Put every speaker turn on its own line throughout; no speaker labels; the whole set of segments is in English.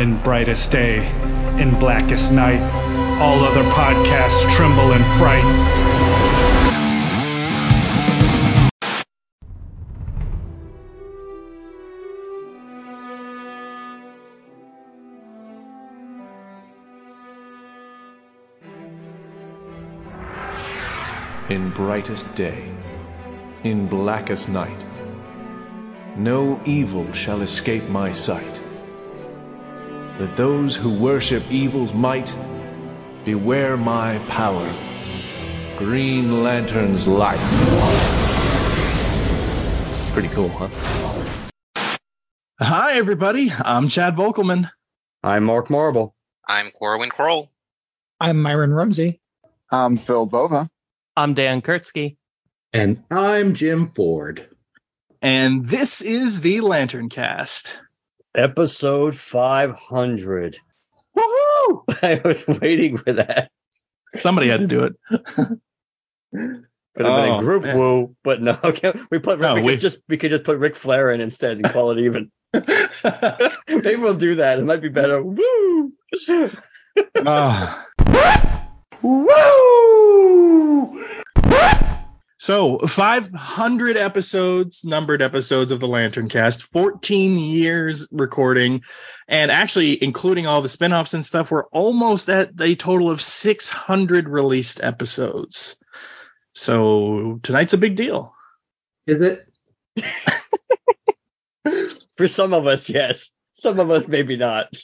in brightest day, in blackest night. All other podcasts tremble in fright.
in brightest day, in blackest night. No evil shall escape my sight. Let those who worship evil's might beware my power. Green Lantern's light. Pretty cool, huh?
Hi, everybody. I'm Chad Vogelman.
I'm Mark Marble.
I'm Corwin Crowl.
I'm Myron Rumsey.
I'm Phil Bova.
I'm Dan Kurtzky.
And I'm Jim Ford.
And this is the Lantern Cast.
Episode 500.
Woohoo!
I was waiting for that.
Somebody had to do it.
Could have been
Oh,
a group
man.
woo, but no. Okay, we put
No,
we,
we-
could just we could just put Ric Flair in instead and call it even. Maybe we'll do that. It might be better. Woo!
Ah. Woo! So, 500 episodes, numbered episodes of the Lantern Cast, 14 years recording, and actually, including all the spin offs and stuff, we're almost at a total of 600 released episodes. So, tonight's a big deal.
Is it?
For some of us, yes. Some of us, maybe not.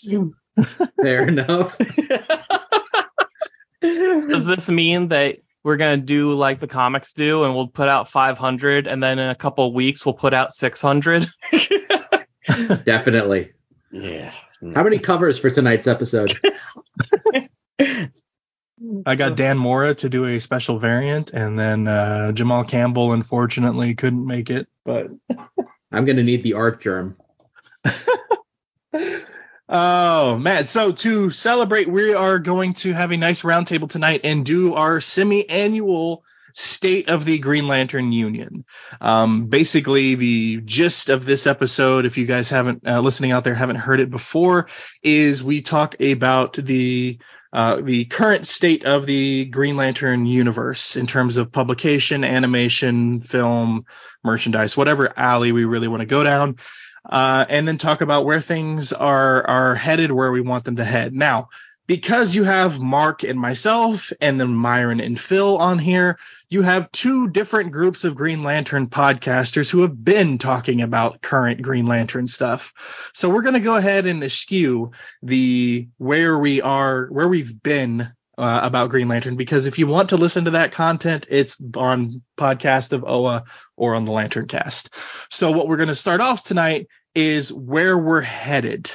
Fair enough.
Does this mean that we're gonna do like the comics do, and we'll put out 500, and then in a couple weeks we'll put out 600?
Definitely.
yeah.
How many covers for tonight's episode?
I got Dan Mora to do a special variant, and then uh, Jamal Campbell, unfortunately, couldn't make it, but
I'm going to need the Artgerm.
Oh man! So to celebrate, we are going to have a nice roundtable tonight and do our semi-annual state of the Green Lantern Union. Um, basically, the gist of this episode, if you guys haven't uh, listening out there haven't heard it before, is we talk about the uh, the current state of the Green Lantern universe in terms of publication, animation, film, merchandise, whatever alley we really want to go down uh, and then talk about where things are are headed, where we want them to head. Now, because you have Mark and myself, and then Myron and Phil on here, you have two different groups of Green Lantern podcasters who have been talking about current Green Lantern stuff. So we're going to go ahead and eschew the where we are, where we've been. Uh, about Green Lantern, because if you want to listen to that content, it's on podcast of OA or on the Lantern Cast. So what we're going to start off tonight is where we're headed.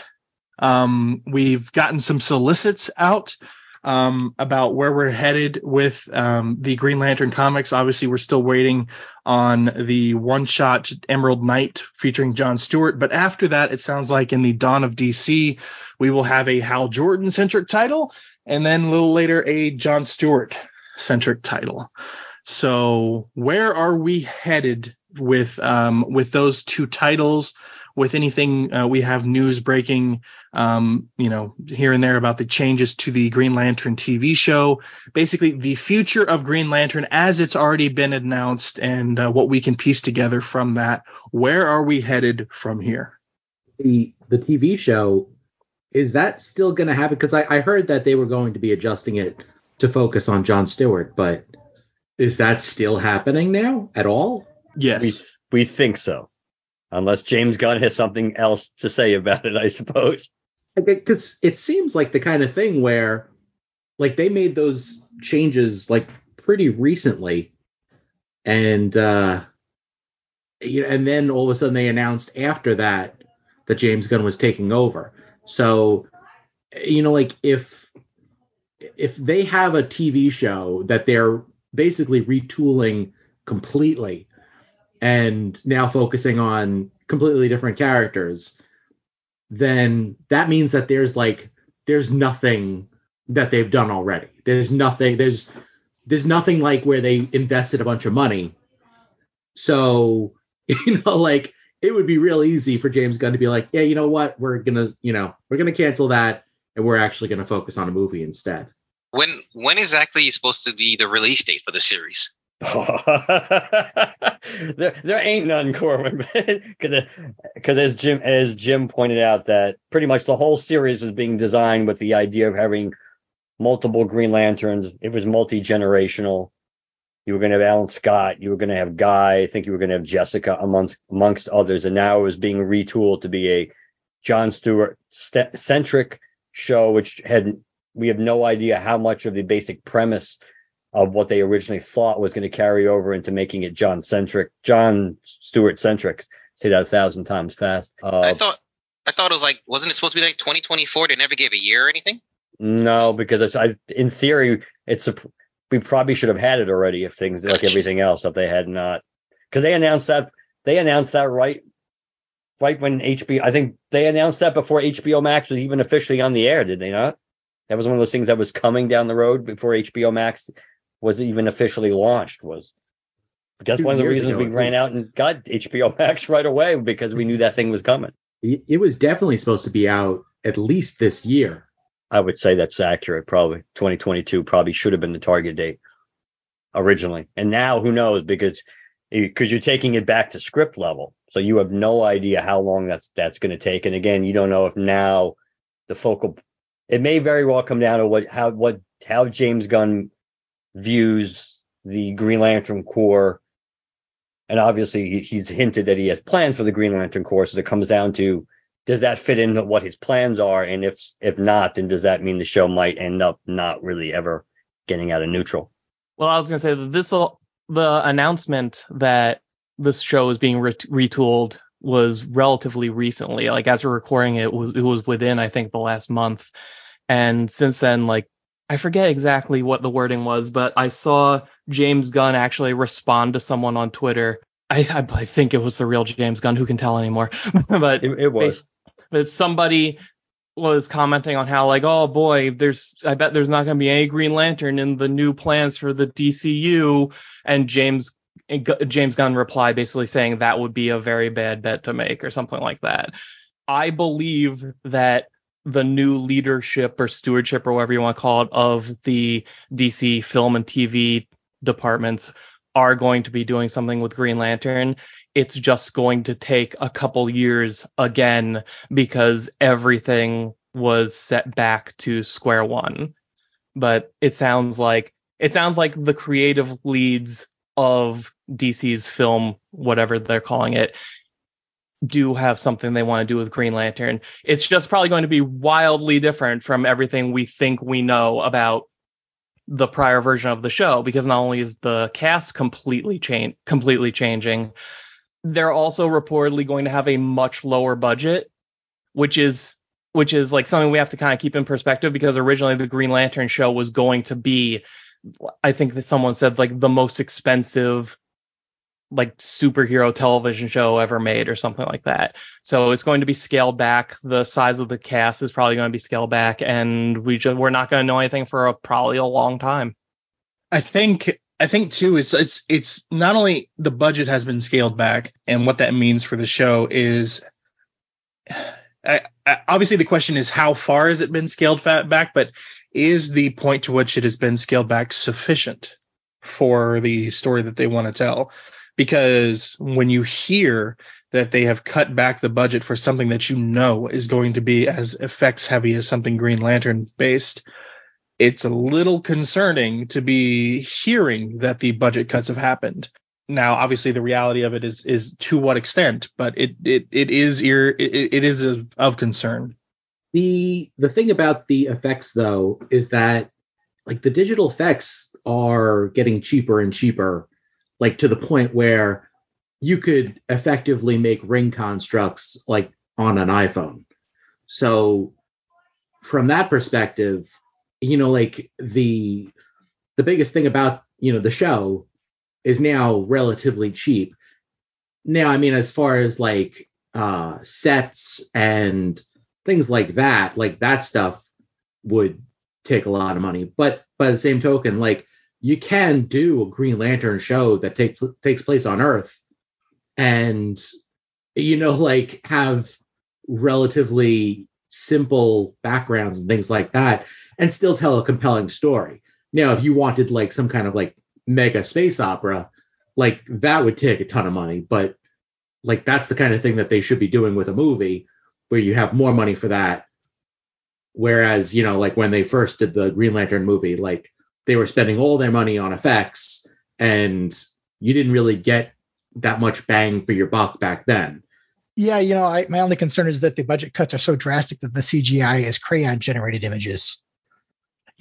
Um, we've gotten some solicits out um, about where we're headed with um, the Green Lantern comics. Obviously, we're still waiting on the one-shot Emerald Knight featuring John Stewart, but after that, it sounds like in the Dawn of DC, we will have a Hal Jordan centric title, and then a little later a John Stewart centric title. So where are we headed with um, with those two titles? With anything uh, we have news breaking, um, you know, here and there about the changes to the Green Lantern TV show. Basically, the future of Green Lantern as it's already been announced, and uh, what we can piece together from that. Where are we headed from here?
The the TV show is that still going to happen? Because I, I heard that they were going to be adjusting it to focus on John Stewart, but is that still happening now at all?
Yes.
We we think so. Unless James Gunn has something else to say about it, I suppose.
Because it seems like the kind of thing where, like, they made those changes like pretty recently, and uh, you know, and then all of a sudden they announced after that that James Gunn was taking over. So, you know, like if if they have a TV show that they're basically retooling completely and now focusing on completely different characters, then that means that there's like there's nothing that they've done already. There's nothing there's there's nothing like where they invested a bunch of money. So, you know, like it would be real easy for James Gunn to be like, yeah, you know what, we're gonna, you know, we're gonna cancel that, and we're actually gonna focus on a movie instead.
When when exactly is supposed to be the release date for the series?
there, there ain't none, Corwin, because as Jim as Jim pointed out that pretty much the whole series was being designed with the idea of having multiple Green Lanterns. It was multi generational. You were going to have Alan Scott, you were going to have Guy, I think you were going to have Jessica amongst amongst others, and now it was being retooled to be a John Stewart st- centric show, which had we have no idea how much of the basic premise of what they originally thought was going to carry over into making it John centric, John Stewart centric. Say that a thousand times fast. Uh,
I thought I thought it was like wasn't it supposed to be like 2024? They never gave a year or anything.
No, because it's I in theory it's a we probably should have had it already if things like everything else if they had not. Because they announced that they announced that right right when HBO I think they announced that before HBO Max was even officially on the air did they not? That was one of those things that was coming down the road before HBO Max was even officially launched was that's
Two
one of the reasons
ago,
we ran out and got HBO Max right away because we knew that thing was coming.
It it was definitely supposed to be out at least this year.
I would say that's accurate. Probably 2022 probably should have been the target date originally. And now who knows because because you're taking it back to script level. So you have no idea how long that's that's going to take. And again, you don't know if now the focal it may very well come down to what how what how James Gunn views the Green Lantern Corps. And obviously he- he's hinted that he has plans for the Green Lantern Corps. So it comes down to does that fit into what his plans are? And if if not, then does that mean the show might end up not really ever getting out of neutral?
Well, I was gonna say that this the announcement that this show is being ret- retooled was relatively recently. Like as we're recording it, it was it was within I think the last month, and since then, like I forget exactly what the wording was, but I saw James Gunn actually respond to someone on Twitter. I, I, I think it was the real James Gunn. Who can tell anymore? but
It, it was.
But somebody was commenting on how like oh boy there's i bet there's not going to be any green lantern in the new plans for the dcu and james eh, james gunn replied basically saying that would be a very bad bet to make or something like that. I believe that the new leadership or stewardship or whatever you want to call it of the dc film and tv departments are going to be doing something with green lantern it's just going to take a couple years again because everything was set back to square one. But it sounds like it sounds like the creative leads of DC's film, whatever they're calling it, do have something they want to do with Green Lantern. It's just probably going to be wildly different from everything we think we know about the prior version of the show because not only is the cast completely change completely changing, they're also reportedly going to have a much lower budget, which is which is like something we have to kind of keep in perspective because originally the Green Lantern show was going to be I think that someone said like the most expensive like superhero television show ever made or something like that. So it's going to be scaled back. The size of the cast is probably going to be scaled back and we just we're not going to know anything for a, probably a long time.
I think I think too it's it's it's not only the budget has been scaled back and what that means for the show is I, I, obviously the question is how far has it been scaled back but is the point to which it has been scaled back sufficient for the story that they want to tell? Because when you hear that they have cut back the budget for something that you know is going to be as effects heavy as something Green Lantern based it's a little concerning to be hearing that the budget cuts have happened. Now, obviously, the reality of it is is to what extent, but it it it is ear it, it is of, of concern.
The the thing about the effects though is that like the digital effects are getting cheaper and cheaper, like to the point where you could effectively make ring constructs like on an iPhone. So from that perspective, you know, like the the biggest thing about you know the show is now relatively cheap. Now, I mean, as far as like uh sets and things like that, like that stuff would take a lot of money. But by the same token, like you can do a Green Lantern show that takes takes place on Earth, and you know, like have relatively simple backgrounds and things like that, and still tell a compelling story. Now, if you wanted like some kind of like mega space opera, like that would take a ton of money, but like that's the kind of thing that they should be doing with a movie where you have more money for that. Whereas, you know, like when they first did the Green Lantern movie, like they were spending all their money on effects and you didn't really get that much bang for your buck back then.
Yeah, you know, I, my only concern is that the budget cuts are so drastic that the CGI is crayon generated images.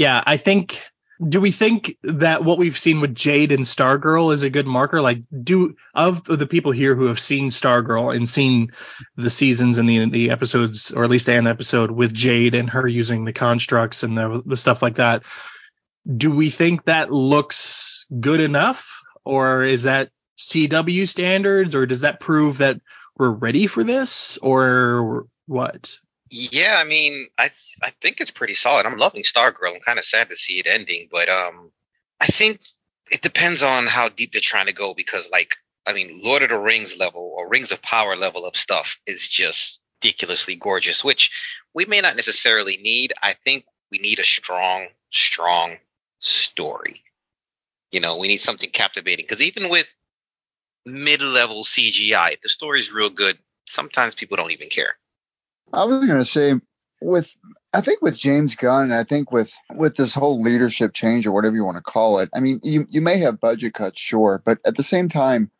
Yeah, I think. Do we think that what we've seen with Jade and Stargirl is a good marker? Like, do of the people here who have seen Stargirl and seen the seasons and the the episodes, or at least an episode with Jade and her using the constructs and the the stuff like that, do we think that looks good enough, or is that CW standards, or does that prove that we're ready for this, or what?
Yeah, I mean, I th- I think it's pretty solid. I'm loving Stargirl. I'm kind of sad to see it ending, but um, I think it depends on how deep they're trying to go because, like, I mean, Lord of the Rings level or Rings of Power level of stuff is just ridiculously gorgeous, which we may not necessarily need. I think we need a strong, strong story. You know, we need something captivating because even with mid-level CGI, if the story's real good, sometimes people don't even care.
I was going to say with I think with James Gunn, and I think with with this whole leadership change or whatever you want to call it. I mean, you you may have budget cuts, sure, but at the same time,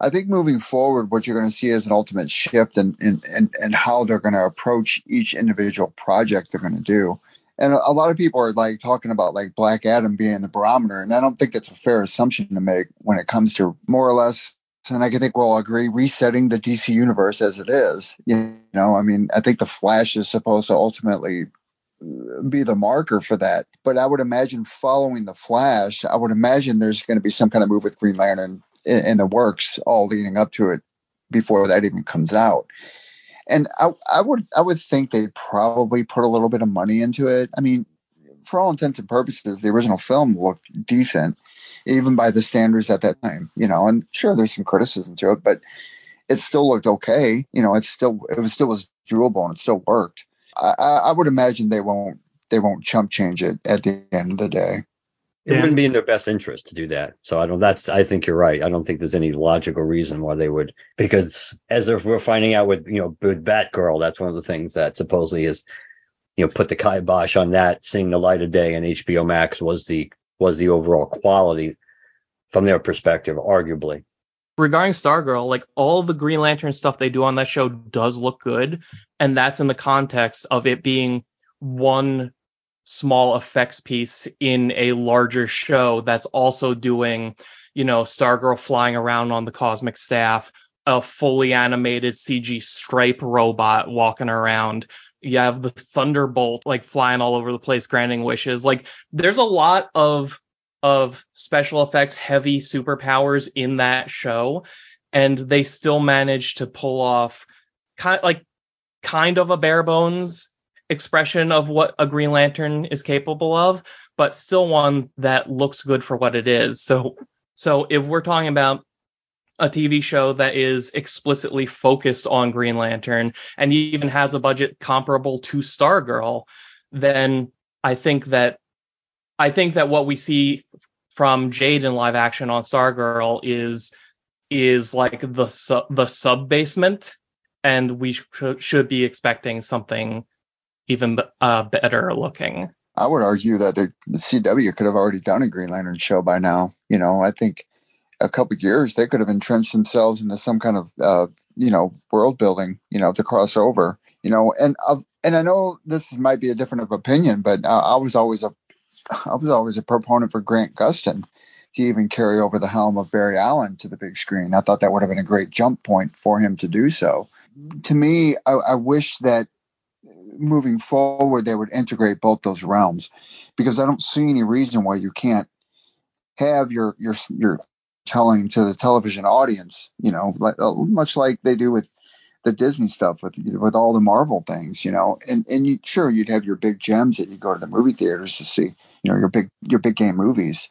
I think moving forward, what you're going to see is an ultimate shift in in in, in how they're going to approach each individual project they're going to do. And a lot of people are like talking about like Black Adam being the barometer, and I don't think that's a fair assumption to make when it comes to more or less and I think we'll agree resetting the DC universe as it is. You know, I mean, I think the Flash is supposed to ultimately uh, be the marker for that. But I would imagine following the Flash, I would imagine there's going to be some kind of move with Green Lantern in, in the works, all leading up to it before that even comes out. And I, I would I would think they'd probably put a little bit of money into it. I mean, for all intents and purposes, the original film looked decent even by the standards at that time, you know, and sure, there's some criticism to it, but it still looked okay. You know, it still, it was still was doable and it still worked. I, I would imagine they won't, they won't chump change it at the end of the day.
It wouldn't be in their best interest to do that. So I don't. That's. I think you're right. I don't think there's any logical reason why they would. Because as if we're finding out with you know with Batgirl, that's one of the things that supposedly is, you know, put the kibosh on that. Seeing the light of day on HBO Max was the was the overall quality from their perspective, arguably.
Regarding Stargirl, like all the Green Lantern stuff they do on that show does look good, and that's in the context of it being one small effects piece in a larger show that's also doing, you know, Stargirl flying around on the cosmic staff, a fully animated CG S.T.R.I.P.E. robot walking around. You have the Thunderbolt like flying all over the place, granting wishes. Like there's a lot of of special effects heavy superpowers in that show and they still managed to pull off kind like kind of a bare bones expression of what a Green Lantern is capable of, but still one that looks good for what it is. So so if we're talking about a TV show that is explicitly focused on Green Lantern and even has a budget comparable to Stargirl, then I think that I think that what we see from Jade in live action on Stargirl is is like the su- the sub basement, and we sh- should be expecting something even uh, better looking.
I would argue that the, the, CW could have already done a Green Lantern show by now. You know, I think a couple years they could have entrenched themselves into some kind of uh, you know world building. You know, to cross over. You know, and uh, and I know this might be a different of opinion, but uh, I was always a I was always a proponent for Grant Gustin to even carry over the helm of Barry Allen to the big screen. I thought that would have been a great jump point for him to do so. To me, I, I wish that moving forward they would integrate both those realms because I don't see any reason why you can't have your your your telling to the television audience, you know, like, much like they do with the Disney stuff with with all the Marvel things, you know, and and you sure you'd have your big gems that you go to the movie theaters to see, you know, your big your big game movies.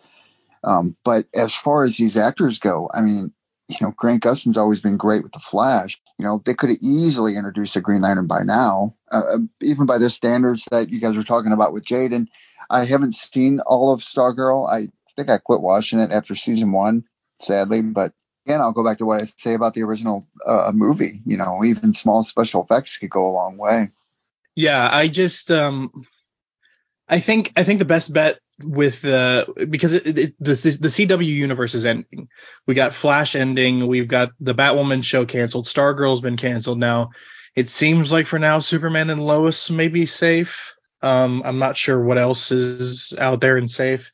Um, but as far as these actors go, I mean, you know, Grant Gustin's always been great with the Flash. You know, they could have easily introduced a Green Lantern by now, uh, uh even by the standards that you guys were talking about with Jaden. I haven't seen all of Stargirl. I think I quit watching it after season one, sadly. But again, I'll go back to what I say about the original uh, movie. You know, even small special effects could go a long way.
Yeah, I just um, I think I think the best bet with uh because it, it, the the CW universe is ending. We got Flash ending. We've got the Batwoman show canceled. Stargirl's been canceled now. It seems like for now Superman and Lois may be safe. Um, I'm not sure what else is out there and safe.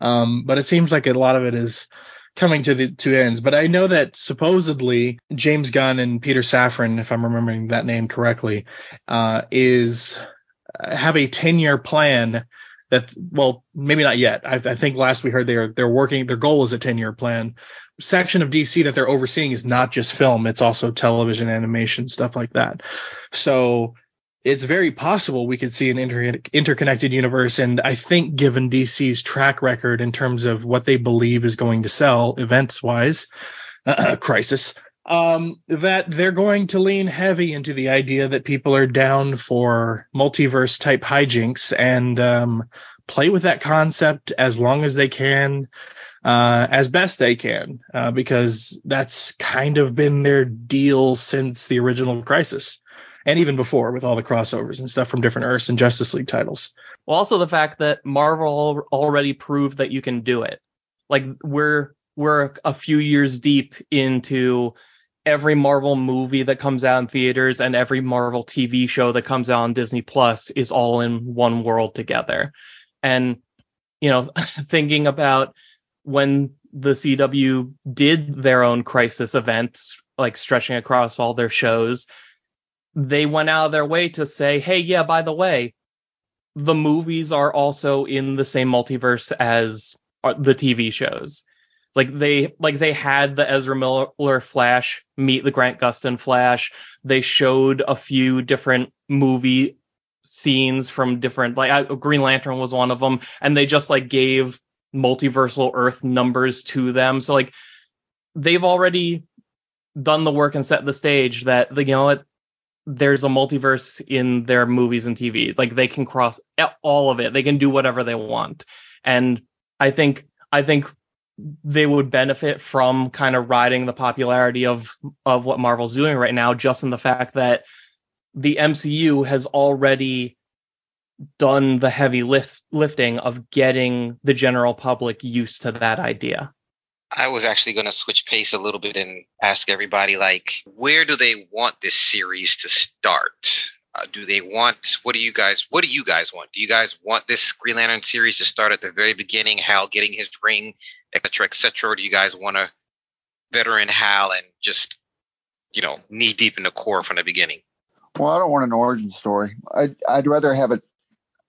Um, but it seems like a lot of it is coming to the two ends. But I know that supposedly James Gunn and Peter Safran, if I'm remembering that name correctly, uh, is uh, have a 10 year plan that well maybe not yet I, I, think last we heard they're they're working their goal is a 10 year plan section of dc that they're overseeing is not just film it's also television animation stuff like that so it's very possible we could see an inter- interconnected universe and i think given dc's track record in terms of what they believe is going to sell events wise crisis um, that they're going to lean heavy into the idea that people are down for multiverse type hijinks and um, play with that concept as long as they can, uh, as best they can, uh, because that's kind of been their deal since the original Crisis. And even before, with all the crossovers and stuff from different Earths and Justice League titles.
Well, also the fact that Marvel already proved that you can do it. Like we're we're a few years deep into every Marvel movie that comes out in theaters and every Marvel TV show that comes out on Disney Plus is all in one world together. And, you know, thinking about when the CW did their own crisis events, like stretching across all their shows, they went out of their way to say, hey, yeah, by the way, the movies are also in the same multiverse as uh, the TV shows. Like they like they had the Ezra Miller Flash meet the Grant Gustin Flash. They showed a few different movie scenes from different like Green Lantern was one of them, and they just like gave multiversal Earth numbers to them. So like they've already done the work and set the stage that the you know there's a multiverse in their movies and TV. Like they can cross all of it. They can do whatever they want. And I think I think they would benefit from kind of riding the popularity of of what Marvel's doing right now, just in the fact that the MCU has already done the heavy lift, lifting of getting the general public used to that idea.
I was actually going to switch pace a little bit and ask everybody, like, where do they want this series to start? Uh, do they want? What do you guys? What do you guys want? Do you guys want this Green Lantern series to start at the very beginning, Hal getting his ring etc., etc. Or do you guys want a veteran Hal and just, you know, knee deep in the core from the beginning?
Well, I don't want an origin story. I'd, I'd rather have it.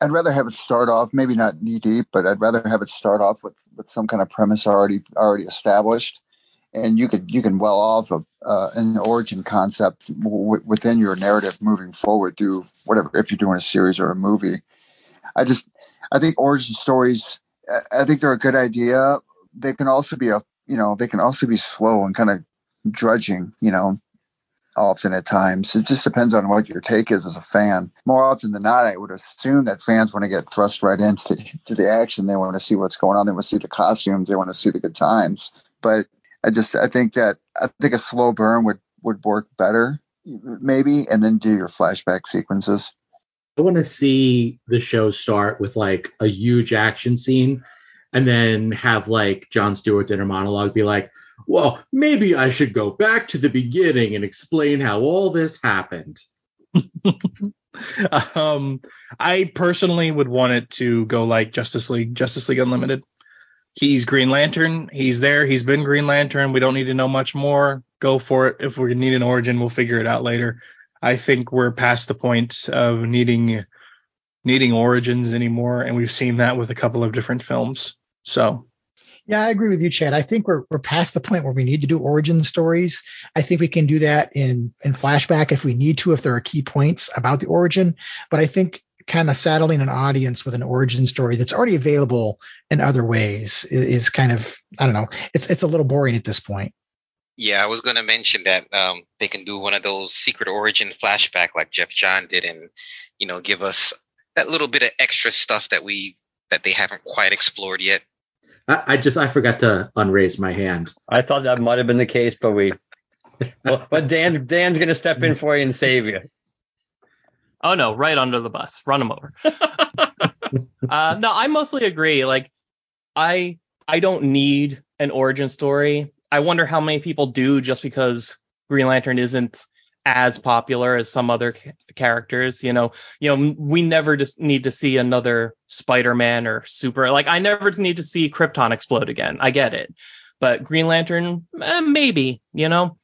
I'd rather have it start off, maybe not knee deep, but I'd rather have it start off with, with some kind of premise already already established, and you could you can well off of uh, an origin concept w- within your narrative moving forward through whatever if you're doing a series or a movie. I just I think origin stories I think they're a good idea, they can also be a you know they can also be slow and kind of drudging you know often at times. It just depends on what your take is as a fan. More often than not i would assume that fans want to get thrust right into the, the action. They want to see what's going on. They want to see the costumes. They want to see the good times. But i just i think that i think a slow burn would would work better maybe and then do your flashback sequences.
I want to see the show start with like a huge action scene and then have like John Stewart's inner monologue be like, well, maybe I should go back to the beginning and explain how all this happened.
um, I personally would want it to go like Justice League, Justice League Unlimited. He's Green Lantern. He's there. He's been Green Lantern. We don't need to know much more. Go for it. If we need an origin, we'll figure it out later. I think we're past the point of needing needing origins anymore, and we've seen that with a couple of different films. So
yeah, I agree with you, Chad. I think we're we're past the point where we need to do origin stories. I think we can do that in in flashback if we need to, if there are key points about the origin. But I think kind of saddling an audience with an origin story that's already available in other ways is, is kind of I don't know. It's it's a little boring at this point.
Yeah, I was gonna mention that um, they can do one of those secret origin flashback like Jeff John did, and you know, give us that little bit of extra stuff that we that they haven't quite explored yet.
I, I just I forgot to unraise my hand.
I thought that might have been the case, but we. well, but Dan's Dan's gonna step in for you and save you.
Oh no, right under the bus. Run him over. uh, no, I mostly agree. Like, I I don't need an origin story. I wonder how many people do just because Green Lantern isn't as popular as some other ca- characters. You know, you know, we never just need to see another Spider-Man or Super. Like, I never need to see Krypton explode again. I get it, but Green Lantern, eh, maybe. You know,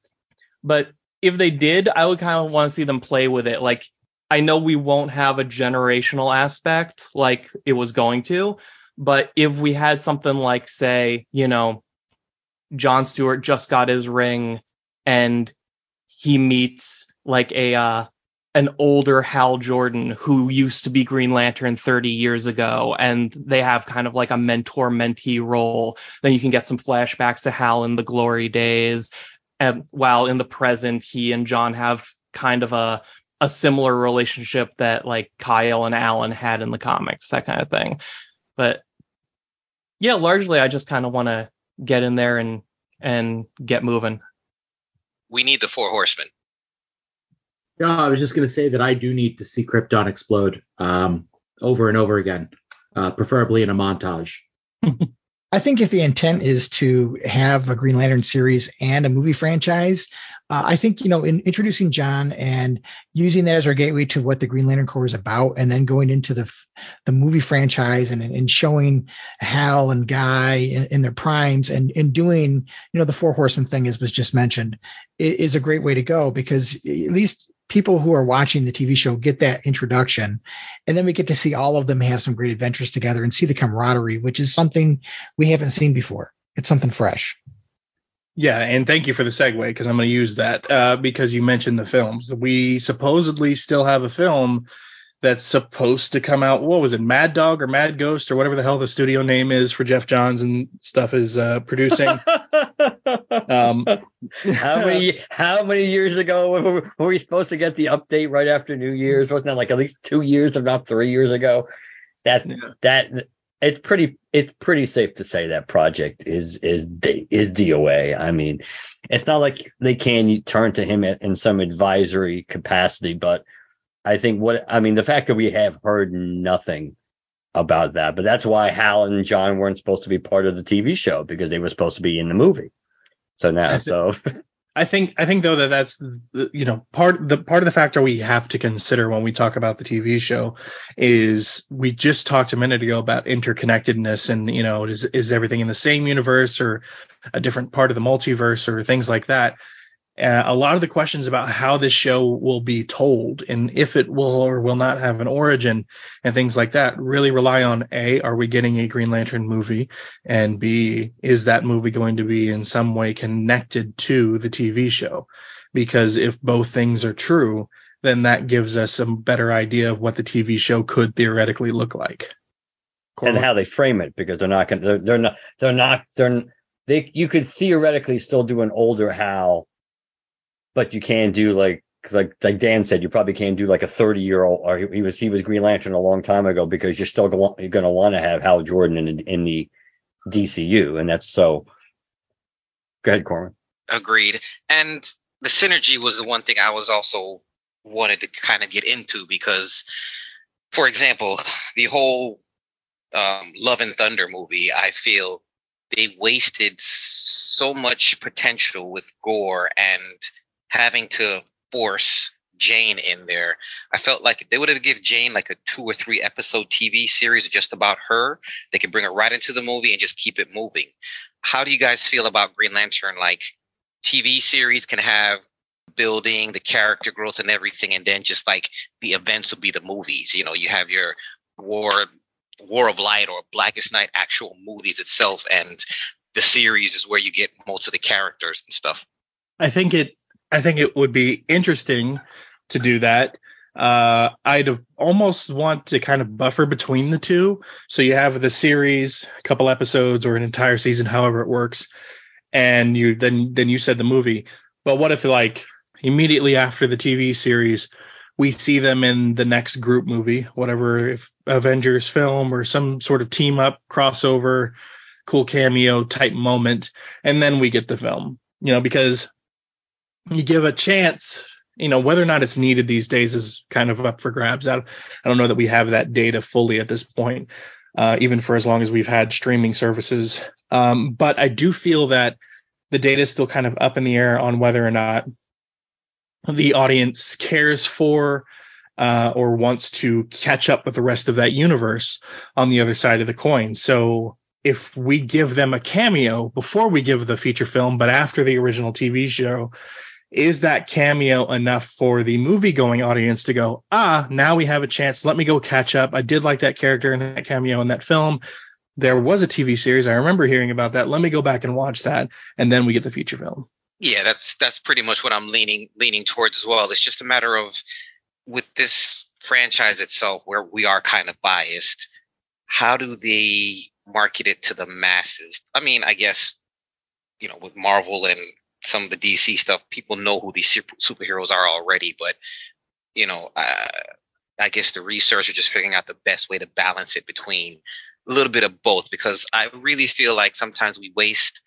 but if they did, I would kind of want to see them play with it. Like, I know we won't have a generational aspect like it was going to, but if we had something like, say, you know, John Stewart just got his ring and he meets like a uh, an older Hal Jordan who used to be Green Lantern 30 years ago, and they have kind of like a mentor mentee role. Then you can get some flashbacks to Hal in the glory days, and while in the present, he and John have kind of a a similar relationship that like Kyle and Alan had in the comics, that kind of thing. But yeah, largely I just kind of want to get in there and and get moving.
We need the four horsemen.
No, I was just going to say that I do need to see Krypton explode um, over and over again, uh, preferably in a montage.
I think if the intent is to have a Green Lantern series and a movie franchise, uh, I think you know in introducing John and using that as our gateway to what the Green Lantern Corps is about, and then going into the the movie franchise and and showing Hal and Guy in, in their primes and and doing you know the Four Horsemen thing as was just mentioned is a great way to go because at least people who are watching the TV show get that introduction, and then we get to see all of them have some great adventures together and see the camaraderie, which is something we haven't seen before. It's something fresh.
Yeah, and thank you for the segue because I'm going to use that uh, because you mentioned the films. We supposedly still have a film that's supposed to come out. What was it, Mad Dog or Mad Ghost or whatever the hell the studio name is for Geoff Johns and stuff is uh, producing. um,
How many how many years ago were, were we supposed to get the update right after New Year's? Wasn't that like at least two years, if not three years ago? That's
Yeah.
that. It's pretty. It's pretty safe to say that project is is is DOA. I mean, it's not like they can turn to him in some advisory capacity, but I think what I mean the fact that we have heard nothing about that, but that's why Hal and John weren't supposed to be part of the TV show because they were supposed to be in the movie. So now, so
I think I think though that that's the, you know part the part of the factor we have to consider when we talk about the TV show is we just talked a minute ago about interconnectedness and you know is is everything in the same universe or a different part of the multiverse or things like that. Uh, a lot of the questions about how this show will be told and if it will or will not have an origin and things like that really rely on a are we getting a Green Lantern movie? And b is that movie going to be in some way connected to the TV show? Because if both things are true then that gives us a better idea of what the TV show could theoretically look like.
and how they frame it because they're not going to they're, they're not they're not they're they you could theoretically still do an older Hal, but you can do like 'cause like like Dan said you probably can't do like a 30 year old or he was he was Green Lantern a long time ago because you're still going you're going to want to have Hal Jordan in the, in the DCU and that's so. Go ahead, Corwin.
Agreed. And the synergy was the one thing I was also wanted to kind of get into because, for example, the whole um, Love and Thunder movie, I feel they wasted so much potential with Gorr and having to force Jane in there. I felt like if they would have given Jane like a two or three episode TV series just about her, they could bring her right into the movie and just keep it moving. How do you guys feel about Green Lantern? Like TV series can have building, the character growth and everything, and then just like the events will be the movies. You know, you have your War War of Light or Blackest Night actual movies itself, and the series is where you get most of the characters and stuff.
I think it I think it would be interesting to do that. Uh, I'd almost want to kind of buffer between the two. So you have the series, a couple episodes, or an entire season, however it works, and you then then you said the movie. But what if like immediately after the TV series, we see them in the next group movie, whatever if Avengers film or some sort of team up crossover, cool cameo type moment, and then we get the film. You know, because you give a chance you know whether or not it's needed these days is kind of up for grabs. I, don't know that we have that data fully at this point, uh, even for as long as we've had streaming services. Um, but I do feel that the data is still kind of up in the air on whether or not the audience cares for uh, or wants to catch up with the rest of that universe on the other side of the coin. So if we give them a cameo before we give the feature film, but after the original TV show, is that cameo enough for the movie going audience to go, ah, now we have a chance. Let me go catch up. I did like that character and that cameo in that film. There was a TV series. I remember hearing about that. Let me go back and watch that. And then we get the feature film.
Yeah, that's that's pretty much what I'm leaning leaning towards as well. It's just a matter of with this franchise itself where we are kind of biased, how do they market it to the masses? I mean, I guess you know, with Marvel and some of the DC stuff, people know who these super, superheroes are already. But you know, uh, I guess the research are just figuring out the best way to balance it between a little bit of both. Because I really feel like sometimes we waste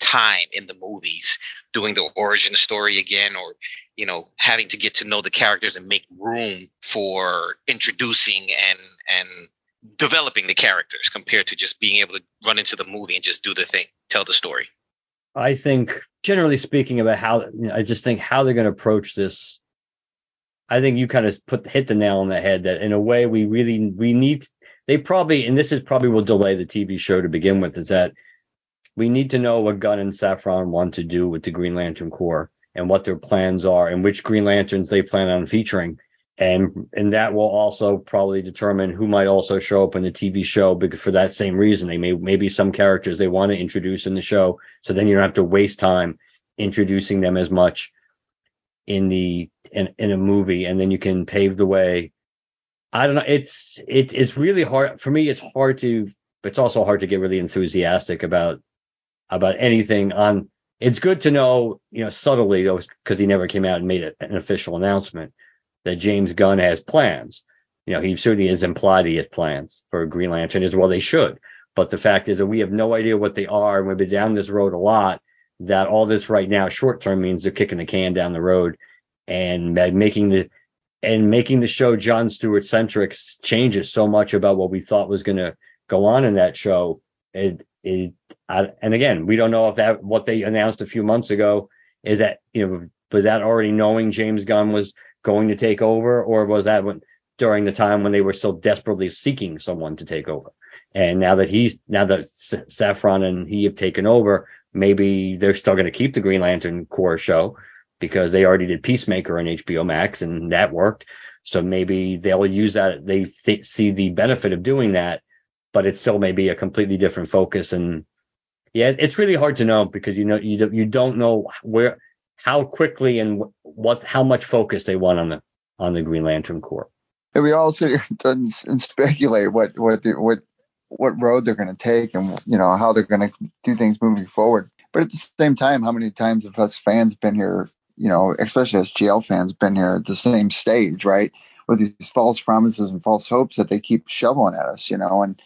time in the movies doing the origin story again, or you know, having to get to know the characters and make room for introducing and and developing the characters compared to just being able to run into the movie and just do the thing, tell the story.
I think, generally speaking, about how you know, I just think how they're going to approach this. I think you kind of put hit the nail on the head that in a way we really we need. They probably and this is probably will delay the TV show to begin with is that we need to know what Gunn and Safran want to do with the Green Lantern Corps and what their plans are and which Green Lanterns they plan on featuring and and that will also probably determine who might also show up in the TV show because for that same reason. They may maybe some characters they want to introduce in the show so then you don't have to waste time introducing them as much in the in, in a movie and then you can pave the way. I don't know it's it, it's really hard for me it's hard to it's also hard to get really enthusiastic about about anything on it's good to know you know subtly though because he never came out and made an official announcement that James Gunn has plans. You know, he certainly has implied he has plans for Green Lantern as well. They should. But the fact is that we have no idea what they are. And we've been down this road a lot that all this right now short term means they're kicking the can down the road and making the and making the show John Stewart centric changes so much about what we thought was going to go on in that show. It, it, I, and again, we don't know if that what they announced a few months ago is that you know was that already knowing James Gunn was going to take over, or was that when, during the time when they were still desperately seeking someone to take over? And now that he's now that Safran and he have taken over, maybe they're still going to keep the Green Lantern Corps show because they already did Peacemaker on HBO Max and that worked. So maybe they'll use that. They th- see the benefit of doing that, but it still may be a completely different focus. And yeah, it's really hard to know because you know you you don't know where how quickly and what how much focus they want on the on the Green Lantern Corps.
And we all sit here and speculate what what the, what what road they're going to take and you know how they're going to do things moving forward. But at the same time, how many times have us fans been here, you know, especially as GL fans, been here at the same stage, right? With these false promises and false hopes that they keep shoveling at us, you know, and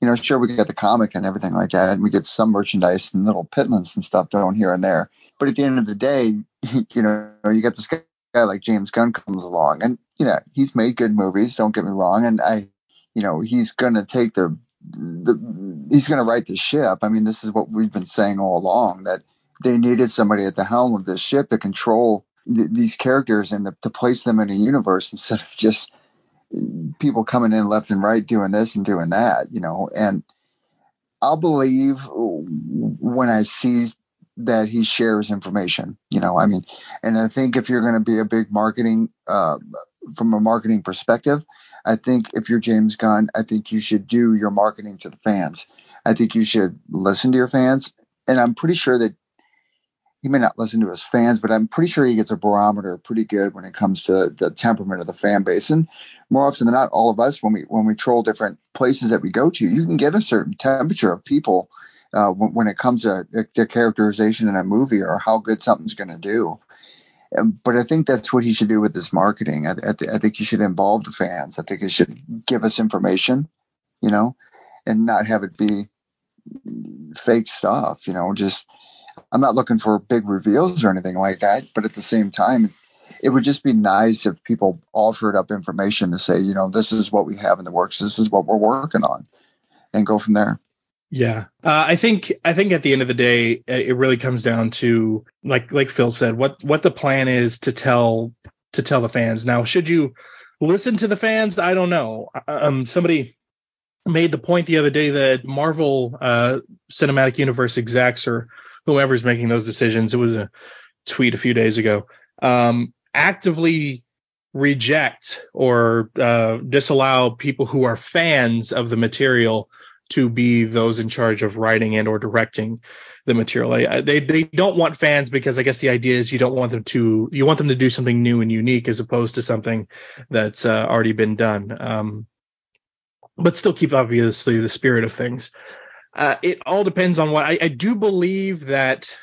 you know, sure we get the comic and everything like that, and we get some merchandise and little pittance and stuff thrown here and there. But at the end of the day, you know, you got this guy like James Gunn comes along, and you know, he's made good movies. Don't get me wrong, and I, you know, he's going to take the, the, he's to right the ship. I mean, this is what we've been saying all along that they needed somebody at the helm of this ship to control th- these characters and the, to place them in a universe instead of just people coming in left and right doing this and doing that, you know, and. I'll believe when I see that he shares information. You know, I mean, and I think if you're going to be a big marketing, uh, from a marketing perspective, I think if you're James Gunn, I think you should do your marketing to the fans. I think you should listen to your fans, and I'm pretty sure that he may not listen to his fans, but I'm pretty sure he gets a barometer pretty good when it comes to the temperament of the fan base. And more often than not, all of us when we when we troll different places that we go to, you can get a certain temperature of people uh, when, when it comes to the characterization in a movie or how good something's going to do. But I think that's what he should do with this marketing. I, I, th- I think he should involve the fans. I think he should give us information, you know, and not have it be fake stuff, you know, just I'm not looking for big reveals or anything like that, but at the same time, it would just be nice if people offered up information to say, you know, this is what we have in the works, this is what we're working on, and go from there.
Yeah, uh, I think I think at the end of the day, it really comes down to like like Phil said, what what the plan is to tell to tell the fans. Now, should you listen to the fans? I don't know. Um, somebody made the point the other day that Marvel uh, Cinematic Universe execs or whoever's making those decisions, it was a tweet a few days ago, um, actively reject or uh, disallow people who are fans of the material to be those in charge of writing and or directing the material. They they don't want fans because I guess the idea is you don't want them to you want them to do something new and unique as opposed to something that's uh, already been done. Um, but still keep obviously the spirit of things. Uh, it all depends on what I, I, do believe that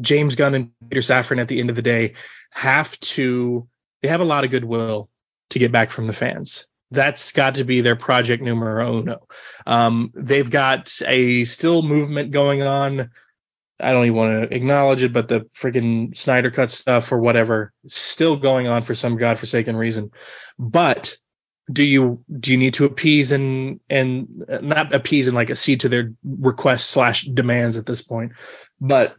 James Gunn and Peter Safran at the end of the day have to they have a lot of goodwill to get back from the fans. That's got to be their project numero uno. Um, they've got a still movement going on. I don't even want to acknowledge it, but the freaking Snyder Cut stuff or whatever still going on for some godforsaken reason. But do you do you need to appease and and not appease and like accede to their requests slash demands at this point but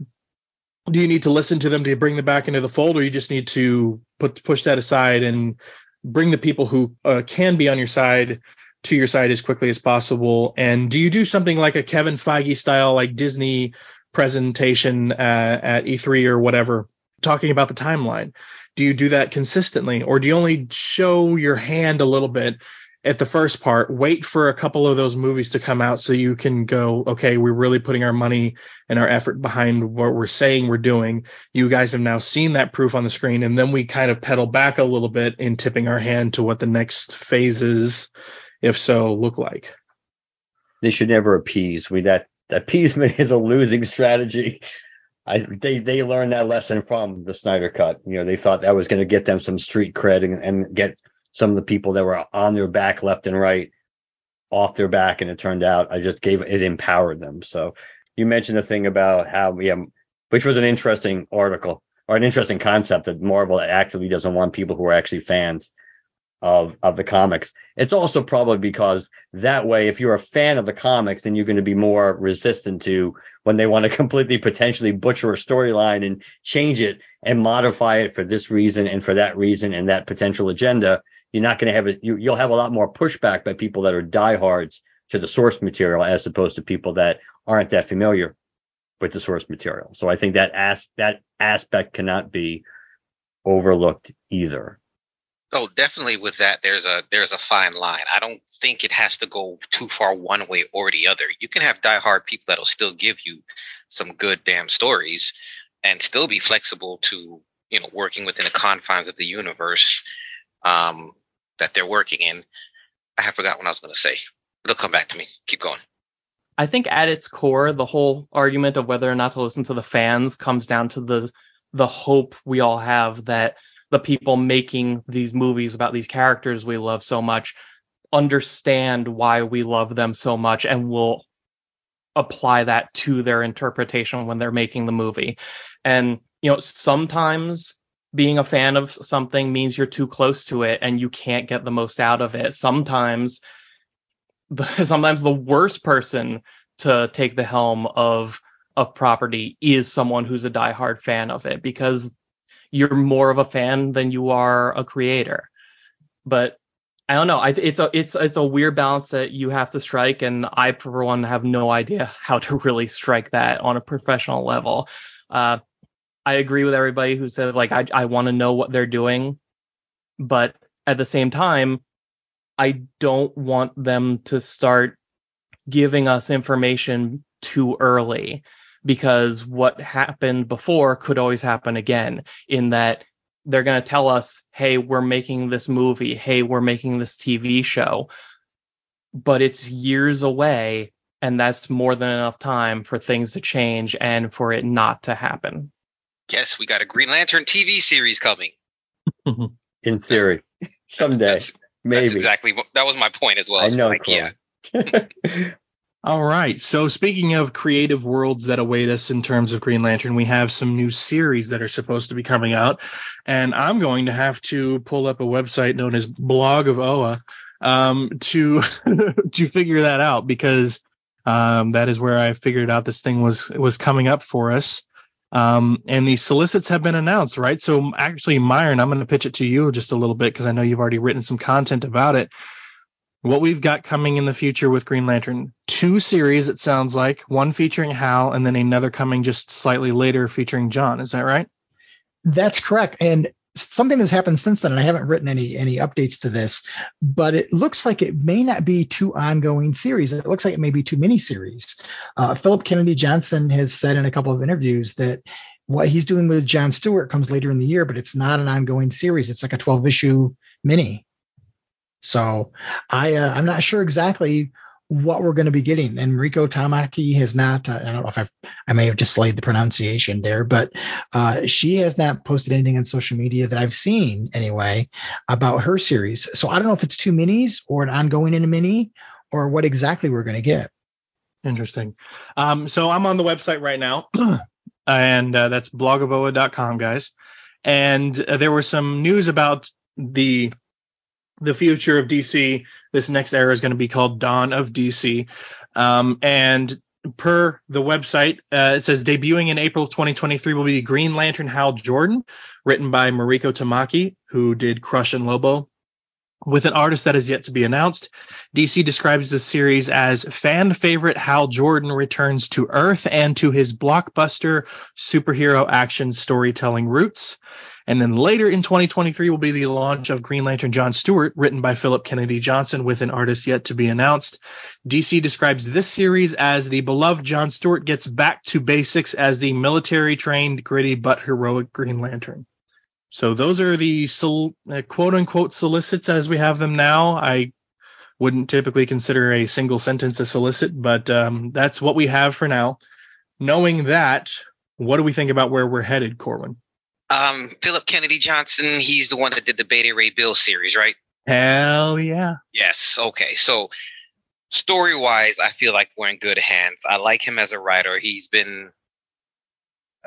do you need to listen to them to bring them back into the fold or you just need to put push that aside and bring the people who uh, can be on your side to your side as quickly as possible. And do you do something like a kevin feige style like disney presentation uh, at e3 or whatever talking about the timeline? Do you do that consistently or do you only show your hand a little bit at the first part wait for a couple of those movies to come out so you can go okay we're really putting our money and our effort behind what we're saying we're doing. You guys have now seen that proof on the screen. And then we kind of pedal back a little bit in tipping our hand to what the next phases if so look like.
They should never appease. We that appeasement is a losing strategy. I they they learned that lesson from the Snyder Cut. You know, they thought that was going to get them some street cred and, and, get some of the people that were on their back left and right off their back, and it turned out I just gave it empowered them. So you mentioned a thing about how have, which was an interesting article or an interesting concept that Marvel actively doesn't want people who are actually fans of of the comics. It's also probably because that way, if you're a fan of the comics, then you're going to be more resistant to when they want to completely potentially butcher a storyline and change it and modify it for this reason and for that reason and that potential agenda. You're not going to have it. You, you'll have a lot more pushback by people that are diehards to the source material as opposed to people that aren't that familiar with the source material. So I think that as that aspect cannot be overlooked either.
Oh, definitely with that there's a there's a fine line. I don't think it has to go too far one way or the other. You can have diehard people that'll still give you some good damn stories and still be flexible to, you know, working within the confines of the universe um, that they're working in. I have forgot what I was gonna say. It'll come back to me. Keep going.
I think at its core, the whole argument of whether or not to listen to the fans comes down to the the hope we all have that the people making these movies about these characters we love so much understand why we love them so much and will apply that to their interpretation when they're making the movie. And, you know, sometimes being a fan of something means you're too close to it and you can't get the most out of it. Sometimes, the, sometimes the worst person to take the helm of a property is someone who's a diehard fan of it because you're more of a fan than you are a creator. But I don't know. I, it's a it's it's a weird balance that you have to strike, and I for one have no idea how to really strike that on a professional level. Uh, I agree with everybody who says like I I want to know what they're doing, but at the same time, I don't want them to start giving us information too early because what happened before could always happen again in that they're going to tell us, hey, we're making this movie, hey, we're making this TV show, but it's years away and that's more than enough time for things to change and for it not to happen.
Yes, we got a Green Lantern TV series coming.
In theory, someday,
That's-
maybe.
That's exactly what, that was my point as well.
I know,
like, yeah.
All right. So speaking of creative worlds that await us in terms of Green Lantern, we have some new series that are supposed to be coming out, and I'm going to have to pull up a website known as Blog of Oa um, to to figure that out because um, that is where I figured out this thing was was coming up for us. Um, and the solicits have been announced, right? So actually, Myron, I'm going to pitch it to you just a little bit because I know you've already written some content about it what we've got coming in the future with Green Lantern. Two series, it sounds like, one featuring Hal and then another coming just slightly later featuring John. Is that right?
That's correct. And something has happened since then, and I haven't written any any updates to this, but it looks like it may not be two ongoing series. It looks like it may be two miniseries. Uh, Philip Kennedy Johnson has said in a couple of interviews that what he's doing with John Stewart comes later in the year, but it's not an ongoing series. It's like a 12 issue mini. So I uh, I'm not sure exactly what we're going to be getting. And Rico Tamaki has not. Uh, I don't know if I've I may have just slayed the pronunciation there, but uh, she has not posted anything on social media that I've seen anyway about her series. So I don't know if it's two minis or an ongoing in a mini or what exactly we're going to get.
Interesting. Um, so I'm on the website right now, and uh, that's blogofoa.com, guys. And uh, there was some news about the the future of DC. This next era is going to be called Dawn of DC. Um, and per the website, uh, it says debuting in April 2023 will be Green Lantern Hal Jordan, written by Mariko Tamaki, who did Crush and Lobo. With an artist that is yet to be announced, DC describes the series as fan favorite Hal Jordan returns to Earth and to his blockbuster superhero action storytelling roots. And then later in 2023 will be the launch of Green Lantern John Stewart, written by Philip Kennedy Johnson, with an artist yet to be announced. DC describes this series as the beloved John Stewart gets back to basics as the military trained, gritty, but heroic Green Lantern. So those are the sol- uh, quote unquote solicits as we have them now. I wouldn't typically consider a single sentence a solicit, but um, that's what we have for now. Knowing that, what do we think about where we're headed, Corwin?
Um, Philip Kennedy Johnson, he's the one that did the Beta Ray Bill series, right?
Hell yeah.
Yes. Okay. So story wise, I feel like we're in good hands. I like him as a writer. He's been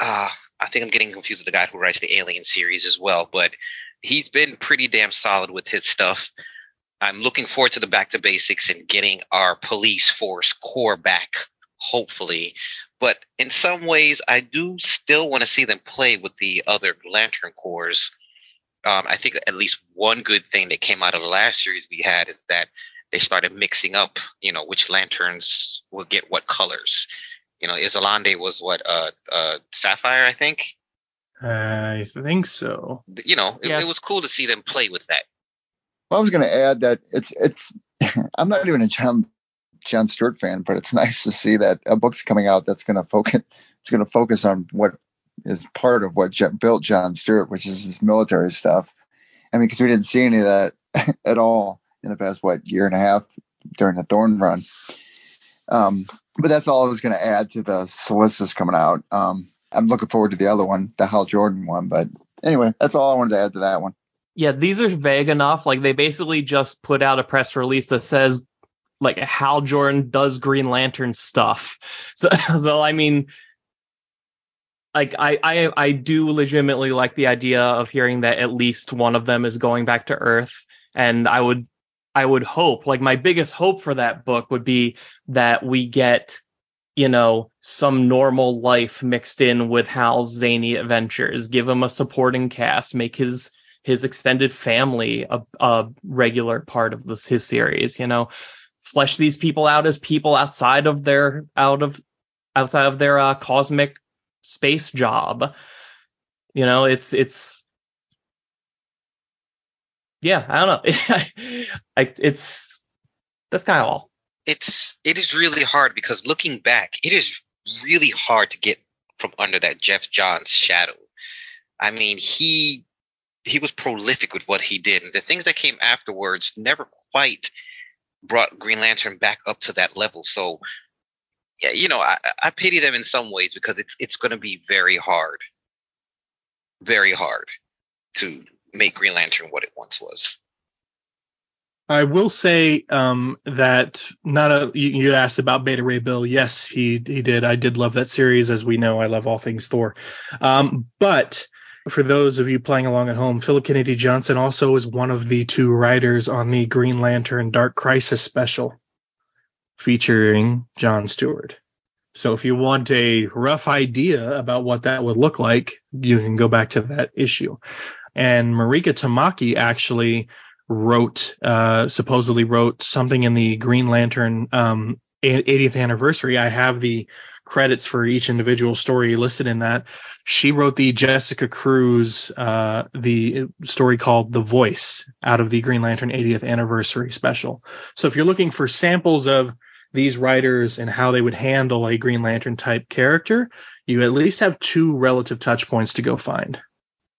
uh I think I'm getting confused with the guy who writes the Alien series as well, but he's been pretty damn solid with his stuff. I'm looking forward to the back to basics and getting our police force core back, hopefully. But in some ways, I do still want to see them play with the other Lantern Corps. Um, I think at least one good thing that came out of the last series we had is that they started mixing up, you know, which lanterns will get what colors. You know, Isolande was what uh, uh, sapphire, I think.
I think so.
You know, it,
Yes.
it was cool to see them play with that.
Well, I was going to add that it's it's. I'm not even a John John Stewart fan, but it's nice to see that a book's coming out that's going to focus. It's going to focus on what is part of what built John Stewart, which is his military stuff. I mean, because we didn't see any of that at all in the past what year and a half during the Thorn run. Um, but that's all I was going to add to the solicits coming out. Um, I'm looking forward to the other one, the Hal Jordan one. But anyway, that's all I wanted to add to that one.
Yeah, these are vague enough. Like they basically just put out a press release that says like Hal Jordan does Green Lantern stuff. So so I mean like I, I I do legitimately like the idea of hearing that at least one of them is going back to Earth. And I would I would hope, like my biggest hope for that book would be that we get, you know, some normal life mixed in with Hal's zany adventures. Give him a supporting cast, make his his extended family a, a regular part of this his series. You know, flesh these people out as people outside of their out of outside of their uh, cosmic space job. You know, it's it's yeah, I don't know. I, it's that's kind of all.
it's it is really hard because looking back, it is really hard to get from under that Geoff Johns shadow. I mean, he he was prolific with what he did, and the things that came afterwards never quite brought Green Lantern back up to that level. So yeah, you know, I, I pity them in some ways because it's it's going to be very hard, very hard to make Green Lantern what it once was.
I will say um, that not a you, you asked about Beta Ray Bill. Yes, he he did. I did love that series, as we know. I love all things Thor. Um, but for those of you playing along at home, Philip Kennedy Johnson also is one of the two writers on the Green Lantern Dark Crisis special featuring John Stewart. So if you want a rough idea about what that would look like, you can go back to that issue. And Mariko Tamaki actually wrote, uh, supposedly wrote something in the Green Lantern um, 80th anniversary. I have the credits for each individual story listed in that. She wrote the Jessica Cruz, uh, the story called The Voice out of the Green Lantern 80th anniversary special. So if you're looking for samples of these writers and how they would handle a Green Lantern type character, you at least have two relative touch points to go find.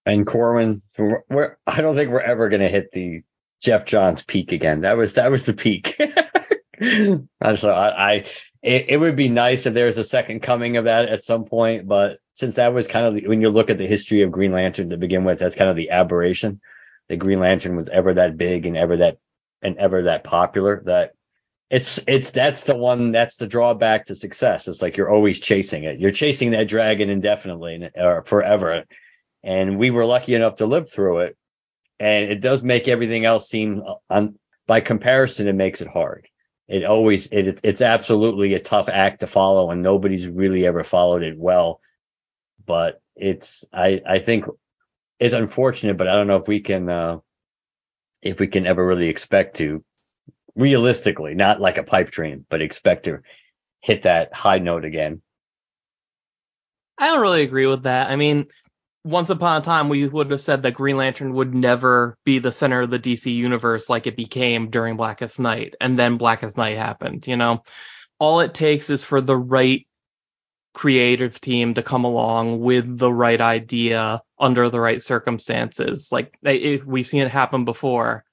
And Corwin, we're, I don't think we're ever going to hit the Geoff Johns peak again. That was that was the peak. so I, I it, it, would be nice if there was a second coming of that at some point, but since that was kind of the, when you look at the history of Green Lantern to begin with, that's kind of the aberration. The Green Lantern was ever that big and ever that and ever that popular that it's it's that's the one that's the drawback to success. It's like you're always chasing it. You're chasing that dragon indefinitely or uh, forever. And we were lucky enough to live through it. And it does make everything else seem uh, on by comparison, it makes it hard. It always it, it's absolutely a tough act to follow, and nobody's really ever followed it well. But it's I I think it's unfortunate, but I don't know if we can uh, if we can ever really expect to realistically, not like a pipe dream, but expect to hit that high note again.
I don't really agree with that. I mean, once upon a time, we would have said that Green Lantern would never be the center of the DC universe like it became during Blackest Night, and then Blackest Night happened. You know, all it takes is for the right creative team to come along with the right idea under the right circumstances. Like it, we've seen it happen before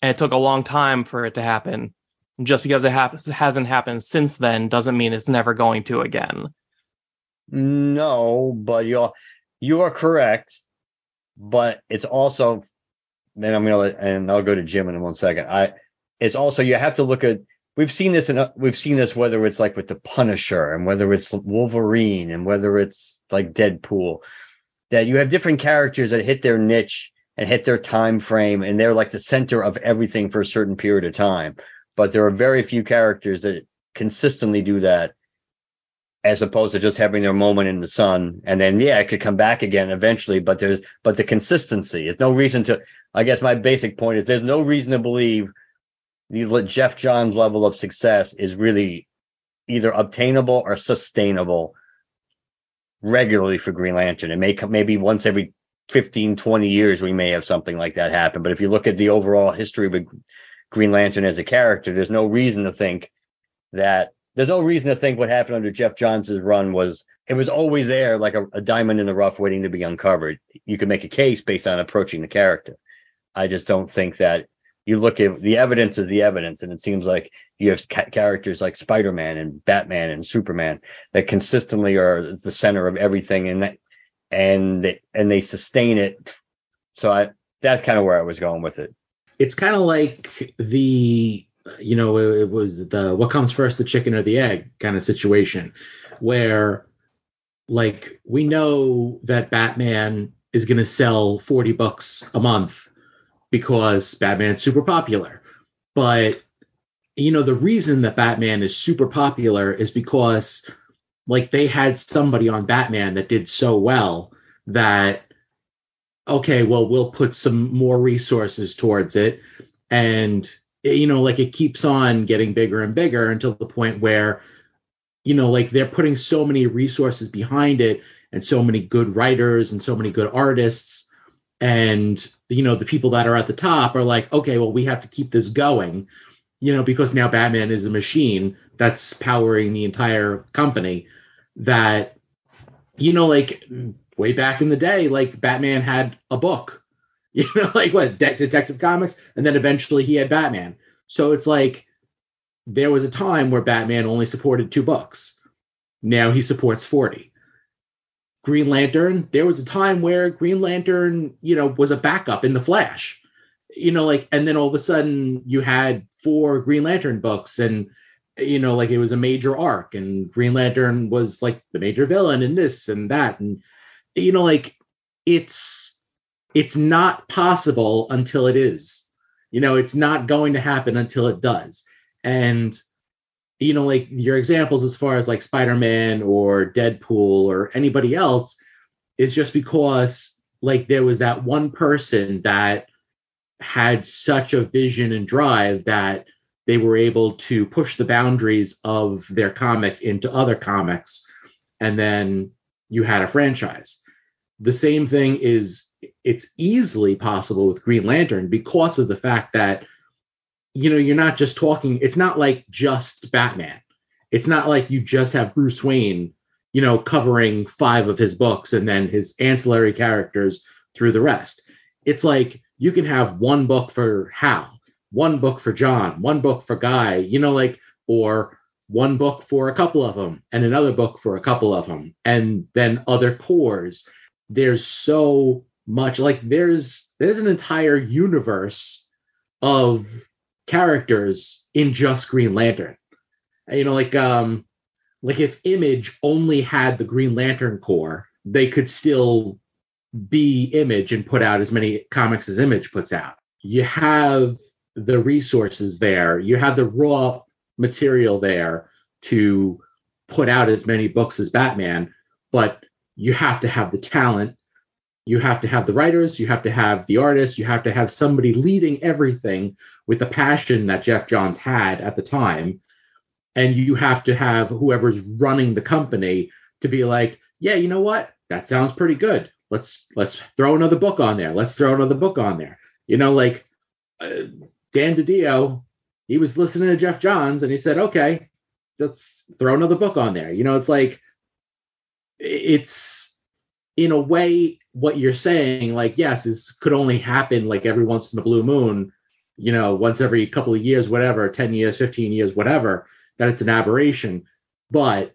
and it took a long time for it to happen. just because it ha- hasn't happened since then doesn't mean it's never going to again.
No, but you're you are correct. But it's also, and I'm gonna and I'll go to Jim in one second. I it's also you have to look at we've seen this and we've seen this whether it's like with the Punisher and whether it's Wolverine and whether it's like Deadpool that you have different characters that hit their niche and hit their time frame and they're like the center of everything for a certain period of time. But there are very few characters that consistently do that as opposed to just having their moment in the sun and then yeah, it could come back again eventually, but there's but the consistency. There's no reason to I guess my basic point is there's no reason to believe the Geoff Johns level of success is really either obtainable or sustainable regularly for Green Lantern. It may come maybe once every 15, 20 years, we may have something like that happen. But if you look at the overall history of Green Lantern as a character, there's no reason to think that there's no reason to think what happened under Geoff Johns's run was it was always there like a, a, diamond in the rough waiting to be uncovered. You could make a case based on approaching the character. I just don't think that you look at the evidence is the evidence, and it seems like you have ca- characters like Spider-Man and Batman and Superman that consistently are the center of everything, and that and they, and they sustain it. So I, that's kind of where I was going with it.
It's kind of like the you know it, it was the what comes first the chicken or the egg kind of situation where like we know that Batman is going to sell 40 bucks a month because Batman's super popular. But you know the reason that Batman is super popular is because like they had somebody on Batman that did so well that okay, well we'll put some more resources towards it and you know like it keeps on getting bigger and bigger until the point where you know like they're putting so many resources behind it and so many good writers and so many good artists. And you know the people that are at the top are like okay well we have to keep this going you know because now batman is a machine that's powering the entire company that you know like way back in the day like batman had a book you know like what De- detective comics and then eventually he had batman so it's like there was a time where Batman only supported two books. Now he supports 40. Green Lantern, there was a time where Green Lantern, you know, was a backup in the Flash. You know, like, and then all of a sudden you had four Green Lantern books, and you know, like it was a major arc, and Green Lantern was like the major villain in this and that, and you know, like it's it's not possible until it is. You know, it's not going to happen until it does. And you know, like your examples as far as like Spider-Man or Deadpool or anybody else is just because like there was that one person that had such a vision and drive that they were able to push the boundaries of their comic into other comics and then you had a franchise the same thing is it's easily possible with green lantern because of the fact that you know you're not just talking it's not like just batman it's not like you just have bruce wayne you know covering five of his books and then his ancillary characters through the rest it's like you can have one book for hal one book for John, one book for Guy, you know, like, or one book for a couple of them and another book for a couple of them, and then other Corps. There's so much, like, there's there's an entire universe of characters in just Green Lantern. You know, like, um, like if Image only had the Green Lantern Corps, they could still be Image and put out as many comics as Image puts out. You have the resources there. You have the raw material there to put out as many books as Batman, but you have to have the talent. You have to have the writers, you have to have the artists, you have to have somebody leading everything with the passion that Geoff Johns had at the time. And you have to have whoever's running the company to be like, yeah, you know what? That sounds pretty good. Let's let's throw another book on there. Let's throw another book on there. You know, like uh, Dan DiDio, he was listening to Geoff Johns and he said, okay, let's throw another book on there. You know, it's like, it's in a way what you're saying, like, yes, this could only happen like every once in a blue moon, you know, once every couple of years, whatever, 10 years, 15 years, whatever, that it's an aberration. But,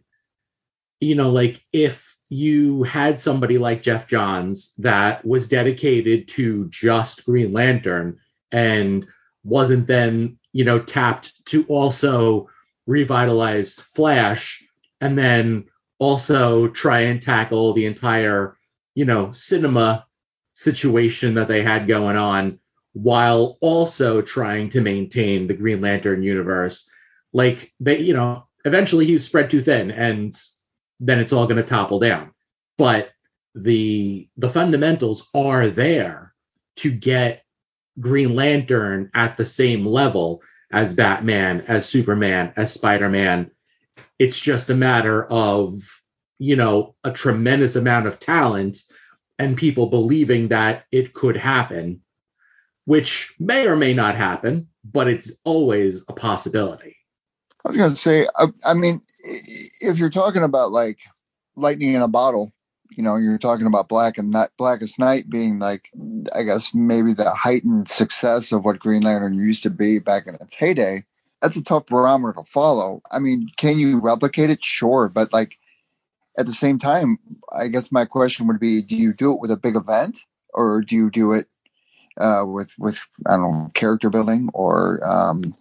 you know, like if you had somebody like Geoff Johns that was dedicated to just Green Lantern and wasn't then you know tapped to also revitalize Flash and then also try and tackle the entire you know cinema situation that they had going on while also trying to maintain the Green Lantern universe. Like they, you know, eventually he was spread too thin, and then it's all going to topple down. But the the fundamentals are there to get Green Lantern at the same level as Batman, as Superman, as Spider Man. It's just a matter of, you know, a tremendous amount of talent and people believing that it could happen, which may or may not happen, but it's always a possibility.
I was going to say, I, I mean, if you're talking about like lightning in a bottle, you know, you're talking about Black and Night, Blackest Night being like, I guess maybe the heightened success of what Green Lantern used to be back in its heyday. That's a tough barometer to follow. I mean, can you replicate it? Sure, but like at the same time, I guess my question would be, do you do it with a big event or do you do it uh, with with I don't know character building or um,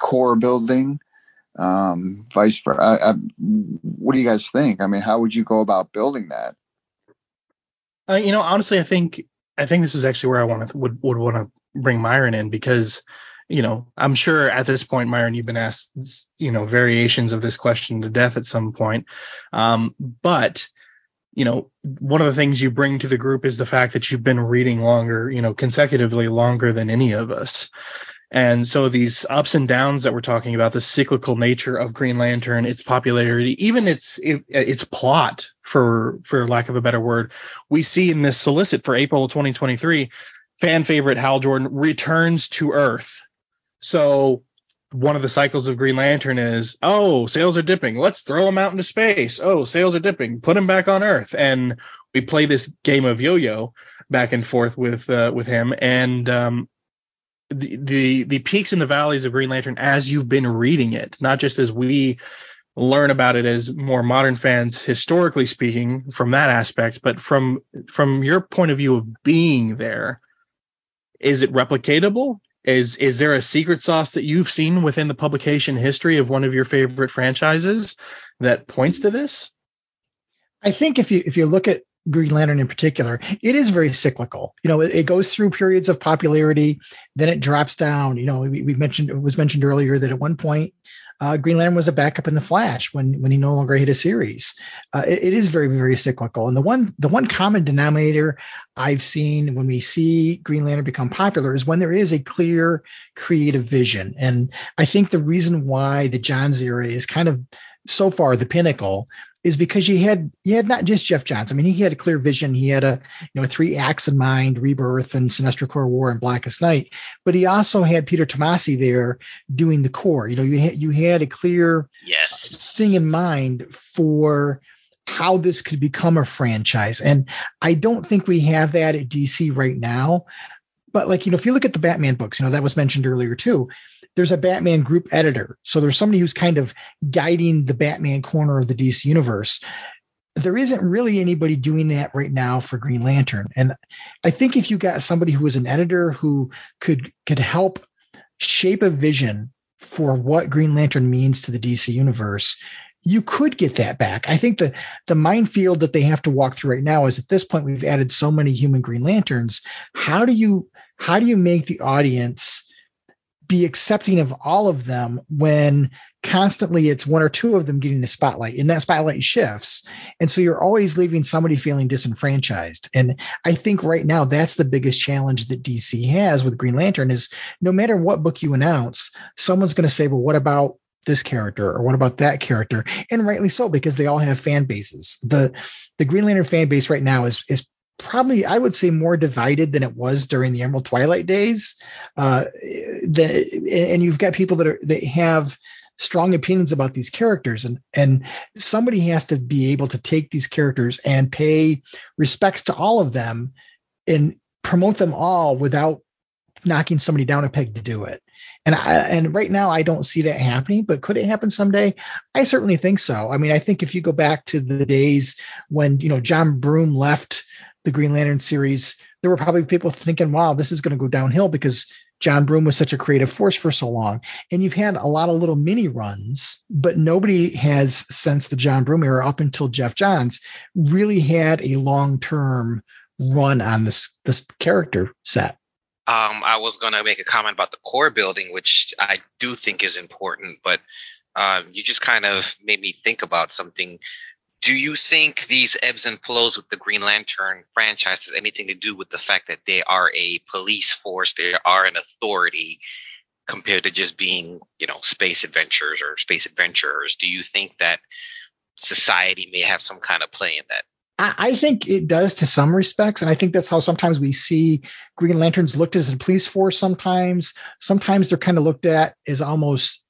core building? um, vice versa. what do you guys think? I mean, how would you go about building that?
Uh, you know, honestly, I think I think this is actually where I want to would would want to bring Myron in because you know I'm sure at this point, Myron, you've been asked you know variations of this question to death at some point, um, but you know one of the things you bring to the group is the fact that you've been reading longer, you know, consecutively longer than any of us. And so these ups and downs that we're talking about, the cyclical nature of Green Lantern, its popularity, even its its plot, for for lack of a better word, we see in this solicit for April of 2023, fan favorite Hal Jordan returns to Earth. So one of the cycles of Green Lantern is, oh, sales are dipping. Let's throw him out into space. Oh, sales are dipping. Put him back on Earth. And we play this game of yo-yo back and forth with uh, with him. And um, the, the the peaks and the valleys of Green Lantern as you've been reading it, not just as we learn about it as more modern fans historically speaking from that aspect but from from your point of view of being there is it replicatable is is there a secret sauce that you've seen within the publication history of one of your favorite franchises that points to this
I think if you if you look at Green Lantern in particular, it is very cyclical. You know, it, it goes through periods of popularity, then it drops down. You know, we, we mentioned it was mentioned earlier that at one point uh, Green Lantern was a backup in the Flash when when he no longer hit a series. Uh, it, it is very very cyclical, and the one the one common denominator I've seen when we see Green Lantern become popular is when there is a clear creative vision, and I think the reason why the Johns era is kind of so far the pinnacle is because you had you had not just Geoff Johns. I mean, he had a clear vision. He had a you know three acts in mind: Rebirth and Sinestro Corps War and Blackest Night. But he also had Peter Tomasi there doing the Corps. You know, you had you had a clear
Yes.
thing in mind for how this could become a franchise. And I don't think we have that at DC right now. But like, you know, if you look at the Batman books, you know, that was mentioned earlier too. There's a Batman group editor. So there's somebody who's kind of guiding the Batman corner of the DC universe. There isn't really anybody doing that right now for Green Lantern. And I think if you got somebody who was an editor who could could help shape a vision for what Green Lantern means to the DC universe, you could get that back. I think the the minefield that they have to walk through right now is at this point we've added so many human Green Lanterns. How do you how do you make the audience be accepting of all of them when constantly it's one or two of them getting the spotlight and that spotlight shifts. And so you're always leaving somebody feeling disenfranchised. And i think right now that's the biggest challenge that dc has with green lantern is no matter what book you announce someone's going to say well what about this character or what about that character? And rightly so because they all have fan bases. The the green lantern fan base right now is is probably I would say more divided than it was during the Emerald Twilight days. Uh, the, and you've got people that are that have strong opinions about these characters and and somebody has to be able to take these characters and pay respects to all of them and promote them all without knocking somebody down a peg to do it. And I, and right now I don't see that happening, but could it happen someday? I certainly think so. I mean, I think if you go back to the days when, you know, John Broome left the Green Lantern series, there were probably people thinking, wow, this is going to go downhill because John Broome was such a creative force for so long. And you've had a lot of little mini runs, but nobody has since the John Broome era up until Geoff Johns really had a long term run on this this character set.
Um, I was gonna make a comment about the core building, which I do think is important, but um, you just kind of made me think about something. Do you think these ebbs and flows with the Green Lantern franchise has anything to do with the fact that they are a police force, they are an authority, compared to just being, you know, space adventures or space adventurers? Do you think that society may have some kind of play in that?
I think it does to some respects, and I think that's how sometimes we see Green Lanterns looked as a police force. Sometimes, sometimes they're kind of looked at as almost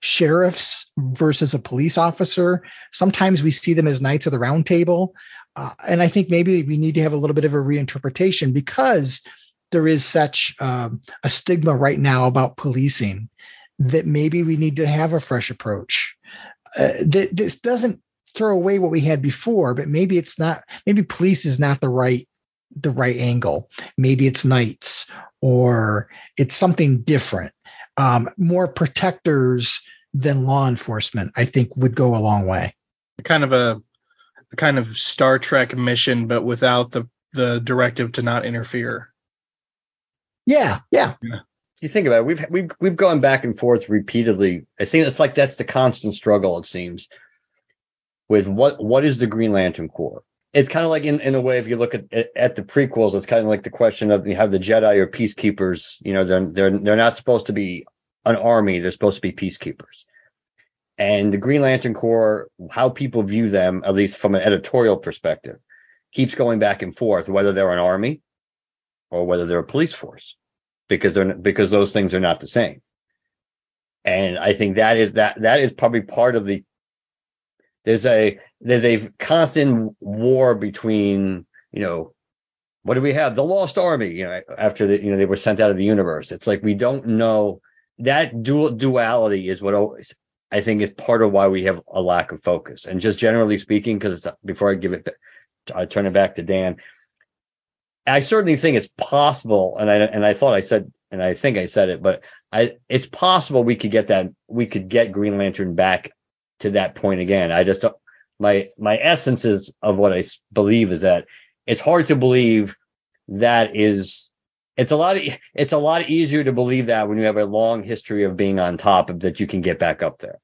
sheriffs versus a police officer. Sometimes we see them as Knights of the Round Table, uh, and I think maybe we need to have a little bit of a reinterpretation because there is such um, a stigma right now about policing that maybe we need to have a fresh approach. Uh, th- this doesn't throw away what we had before, but maybe it's not. Maybe police is not the right the right angle. Maybe it's knights or it's something different. Um, more protectors than law enforcement, I think, would go a long way.
kind of a, a kind of Star Trek mission, but without the the directive to not interfere.
Yeah, yeah.
you think about it, we've we've we've gone back and forth repeatedly. I think it's like that's the constant struggle. It seems with what what is the Green Lantern Corps? It's kind of like in, in a way, if you look at at the prequels, it's kind of like the question of you have the Jedi or peacekeepers. You know, they're they're they're not supposed to be an army; they're supposed to be peacekeepers. And the Green Lantern Corps, how people view them, at least from an editorial perspective, keeps going back and forth whether they're an army or whether they're a police force, because they're because those things are not the same. And I think that is that that is probably part of the there's a there's a constant war between you know what do we have? The Lost Army, you know, after the, you know, they were sent out of the universe. It's like we don't know that dual duality is what always, I think is part of why we have a lack of focus. And just generally speaking, because before I give it, I turn it back to Dan. I certainly think it's possible, and I and I thought I said, and I think I said it, but I it's possible we could get that we could get Green Lantern back to that point again. I just don't. My my essence is of what I believe is that it's hard to believe that is it's a lot of, it's a lot easier to believe that when you have a long history of being on top of that you can get back up there.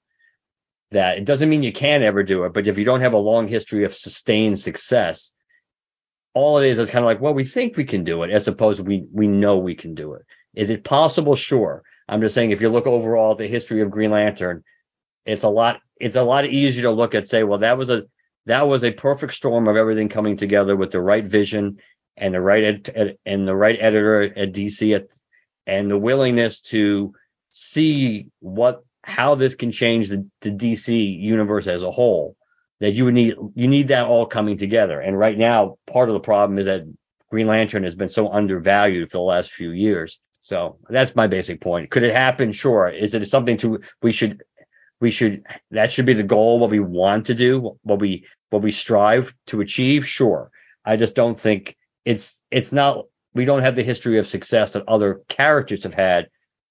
That it doesn't mean you can't ever do it, but if you don't have a long history of sustained success, all it is is kind of like, well, we think we can do it, as opposed to we we know we can do it. Is it possible? Sure. I'm just saying if you look overall at the history of Green Lantern, it's a lot it's a lot easier to look at say, well, that was a that was a perfect storm of everything coming together with the right vision and the right ed- and the right editor at DC at, and the willingness to see what how this can change the, the DC universe as a whole. That you would need you need that all coming together. And right now, part of the problem is that Green Lantern has been so undervalued for the last few years. So that's my basic point. Could it happen? Sure. Is it something to we should we should that should be the goal, what we want to do, what we what we strive to achieve? Sure. I just don't think it's it's not we don't have the history of success that other characters have had.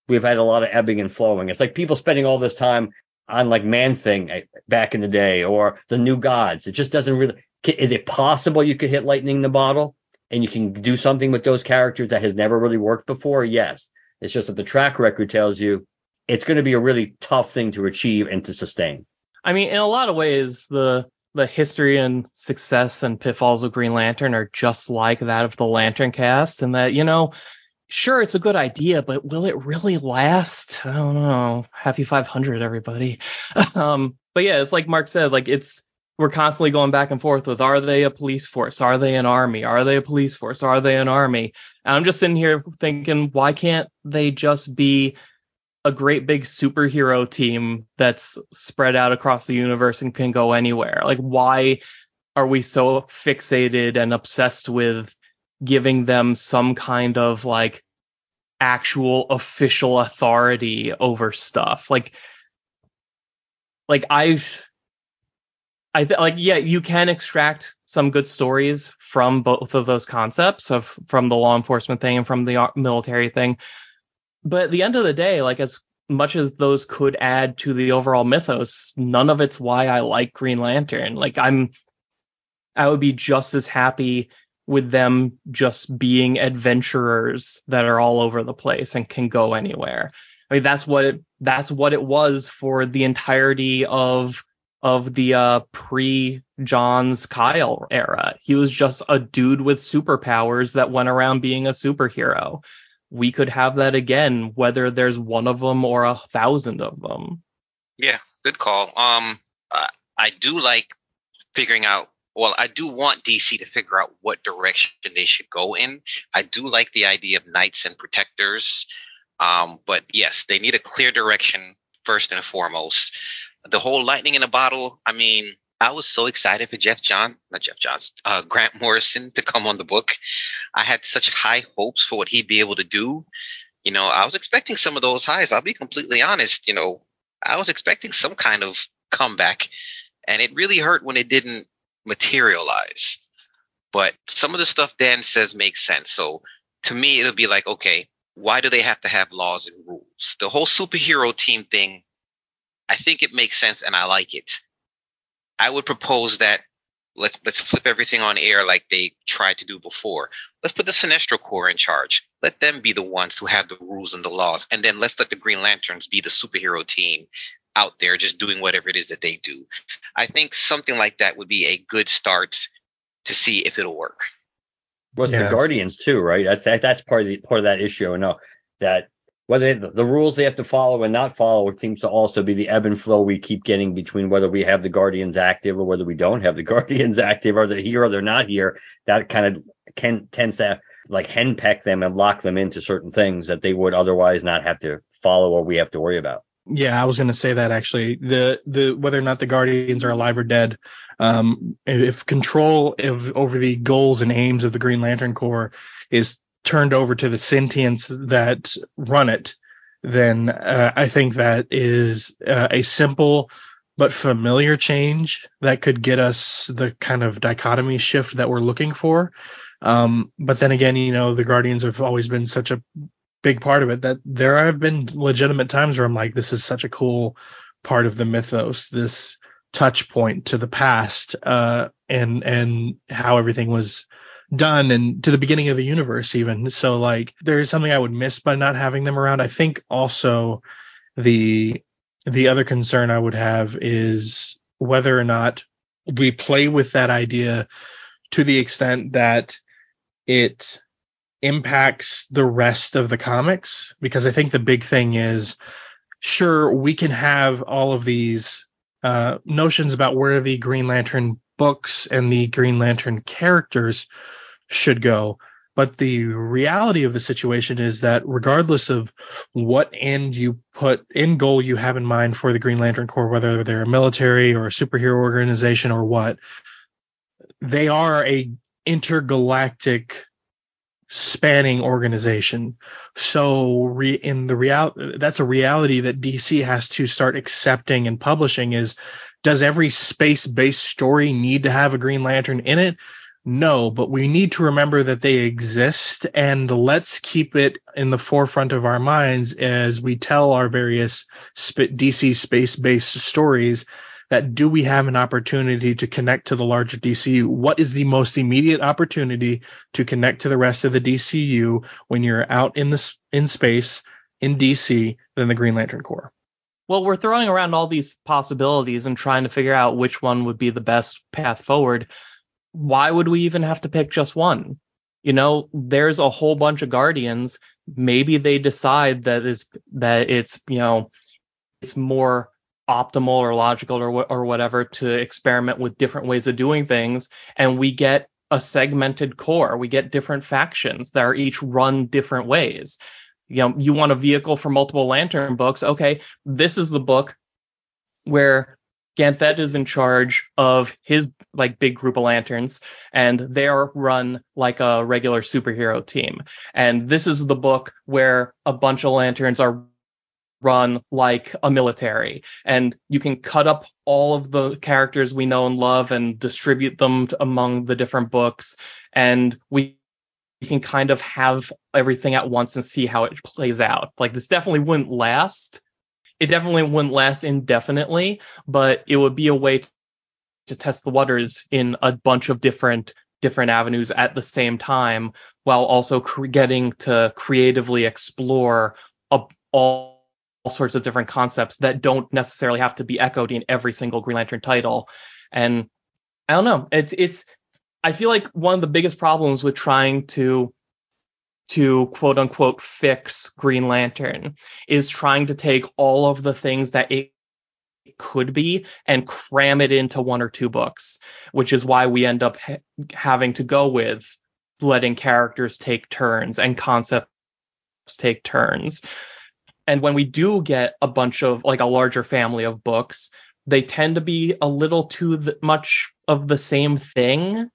We've had a lot of ebbing and flowing. It's like people spending all this time on like Man Thing eh, back in the day or the New Gods. It just doesn't really. Is it possible you could hit lightning in the bottle and you can do something with those characters that has never really worked before? Yes. It's just that the track record tells you it's going to be a really tough thing to achieve and to sustain.
I mean, in a lot of ways, the the history and success and pitfalls of Green Lantern are just like that of the LanternCast, and that, you know, sure, it's a good idea, but will it really last? I don't know. Happy 500, everybody. um, but yeah, it's like Mark said, like it's, we're constantly going back and forth with are they a police force? Are they an army? Are they a police force? Are they an army? And I'm just sitting here thinking, why can't they just be a great big superhero team that's spread out across the universe and can go anywhere. Like, why are we so fixated and obsessed with giving them some kind of like actual official authority over stuff? Like, like I've, I th- like, yeah, you can extract some good stories from both of those concepts of from the law enforcement thing and from the military thing but at the end of the day, like as much as those could add to the overall mythos, none of it's why I like Green Lantern. Like I'm I would be just as happy with them just being adventurers that are all over the place and can go anywhere. I mean that's what it that's what it was for the entirety of of the uh, pre Johns Kyle era. He was just a dude with superpowers that went around being a superhero we could have that again, whether there's one of them or a thousand of them.
Yeah, good call. Um, I, I do like figuring out. Well, I do want DC to figure out what direction they should go in. I do like the idea of knights and protectors. Um, but yes, they need a clear direction first and foremost. The whole lightning in a bottle. I mean, I was so excited for Jeff John, not Geoff Johns, uh, Grant Morrison to come on the book. I had such high hopes for what he'd be able to do. You know, I was expecting some of those highs. I'll be completely honest. You know, I was expecting some kind of comeback, and it really hurt when it didn't materialize. But some of the stuff Dan says makes sense. So to me, it'll be like, okay, why do they have to have laws and rules? The whole superhero team thing, I think it makes sense and I like it I would propose that let's let's flip everything on air like they tried to do before. Let's put the Sinestro Corps in charge. Let them be the ones who have the rules and the laws, and then let's let the Green Lanterns be the superhero team out there just doing whatever it is that they do. I think something like that would be a good start to see if it'll work.
Was yeah. the Guardians too, right? That's that, that's part of the part of that issue. I know that whether they, the rules they have to follow and not follow it seems to also be the ebb and flow we keep getting between whether we have the guardians active or whether we don't have the guardians active. Or they're here or they're not here? That kind of can tends to like henpeck them and lock them into certain things that they would otherwise not have to follow or we have to worry about.
Yeah, I was going to say that actually. The the whether or not the Guardians are alive or dead, um, if control of, over the goals and aims of the Green Lantern Corps is turned over to the sentients that run it, then uh, I think that is uh, a simple but familiar change that could get us the kind of dichotomy shift that we're looking for. Um, but then again, you know, the Guardians have always been such a big part of it that there have been legitimate times where I'm like, this is such a cool part of the mythos, this touch point to the past, uh, and and how everything was done and to the beginning of the universe even. So like there's something I would miss by not having them around. I think also the the other concern I would have is whether or not we play with that idea to the extent that it impacts the rest of the comics because I think the big thing is sure we can have all of these uh, notions about where the Green Lantern books and the Green Lantern characters should go. But the reality of the situation is that regardless of what end you put end goal you have in mind for the Green Lantern Corps, whether they're a military or a superhero organization or what, they are a intergalactic spanning organization. So re- in the real that's a reality that DC has to start accepting and publishing is does every space-based story need to have a Green Lantern in it? No, but we need to remember that they exist and let's keep it in the forefront of our minds as we tell our various DC space-based stories that do we have an opportunity to connect to the larger DCU? What is the most immediate opportunity to connect to the rest of the DCU when you're out in the in space in DC than the Green Lantern Corps?
Well, we're throwing around all these possibilities and trying to figure out which one would be the best path forward. Why would we even have to pick just one? You know, there's a whole bunch of guardians. Maybe they decide that is that it's, you know, it's more optimal or logical or or whatever to experiment with different ways of doing things and we get a segmented Corps we get different factions that are each run different ways you know you want a vehicle for multiple lantern books okay this is the book where Ganthet is in charge of his like big group of lanterns and they're run like a regular superhero team. And this is the book where a bunch of lanterns are run like a military and you can cut up all of the characters we know and love and distribute them among the different books and we can kind of have everything at once and see how it plays out like this definitely wouldn't last it definitely wouldn't last indefinitely but it would be a way to test the waters in a bunch of different different avenues at the same time while also cre- getting to creatively explore a, all all sorts of different concepts that don't necessarily have to be echoed in every single Green Lantern title. And I don't know. It's it's I feel like one of the biggest problems with trying to to quote unquote fix Green Lantern is trying to take all of the things that it could be and cram it into one or two books, which is why we end up ha- having to go with letting characters take turns and concepts take turns and when we do get a bunch of like a larger family of books, they tend to be a little too th- much of the same thing.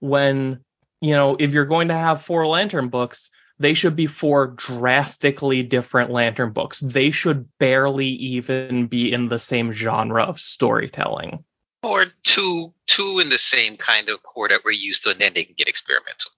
When, you know, if you're going to have four lantern books, they should be four drastically different lantern books. They should barely even be in the same genre of storytelling.
Or two two in the same kind of Corps that we're used to, and then they can get experimental.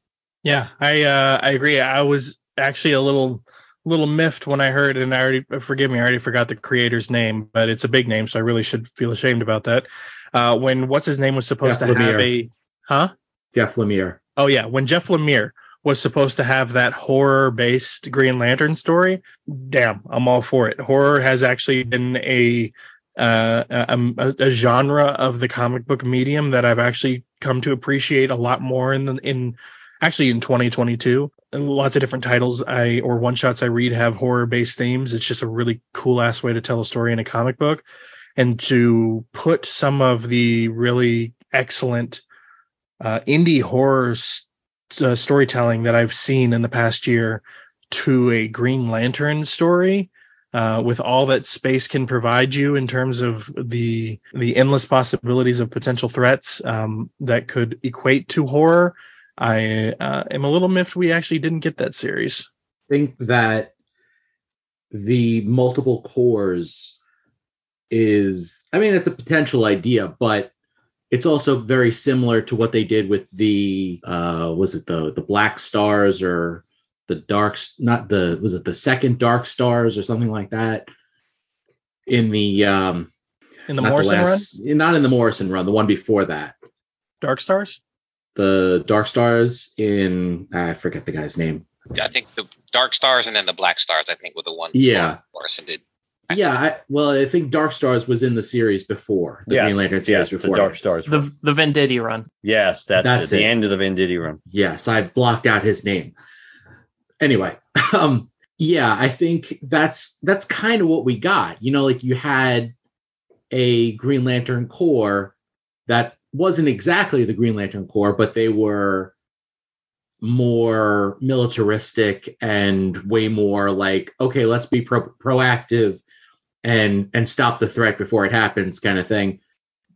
Yeah, I uh, I agree. I was actually a little little miffed when I heard, and I already forgive me, I already forgot the creator's name, but it's a big name, so I really should feel ashamed about that. Uh, when what's his name was supposed Jeff to Lemire. have a huh?
Jeff Lemire.
Oh yeah, when Jeff Lemire was supposed to have that horror-based Green Lantern story, damn, I'm all for it. Horror has actually been a uh, a, a, genre of the comic book medium that I've actually come to appreciate a lot more in the, in actually in 2022 lots of different titles I or one shots I read have horror based themes. It's just a really cool ass way to tell a story in a comic book, and to put some of the really excellent uh, indie horror uh, storytelling that I've seen in the past year to a Green Lantern story. uh, with all that space can provide you in terms of the the endless possibilities of potential threats um, that could equate to horror. I uh, am a little miffed we actually didn't get that series.
I think that the multiple Corps is I mean it's a potential idea, but it's also very similar to what they did with the uh was it the the black stars or the dark not the was it the second dark stars or something like that in the um
In the Morrison run,
last, not in the Morrison run the one before that
Dark Stars.
the dark stars in I forget the guy's name
I think the Dark Stars and then the Black Stars, I think, were the ones
Yeah.
Morrison did.
Yeah I, well I think dark stars was in the series before the
yes,
Green Lantern series
yes, the Dark Stars. run.
The the Venditti run.
yes, that's,
That's
it, the end of the Venditti run.
Yes, I blocked out his name. Anyway, um, yeah, I think that's that's kind of what we got. You know, like you had a Green Lantern Corps that wasn't exactly the Green Lantern Corps, but they were more militaristic and way more like, okay, let's be pro- proactive and and stop the threat before it happens, kind of thing.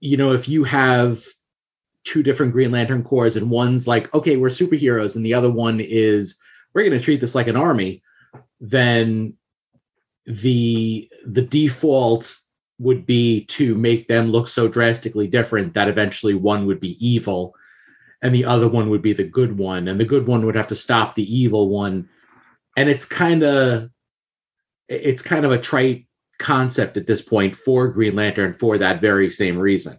You know, if you have two different Green Lantern Corps, and one's like, okay, we're superheroes, and the other one is, we're going to treat this like an army, then the the default would be to make them look so drastically different that eventually one would be evil and the other one would be the good one and the good one would have to stop the evil one and it's kind of it's kind of a trite concept at this point for green lantern for that very same reason.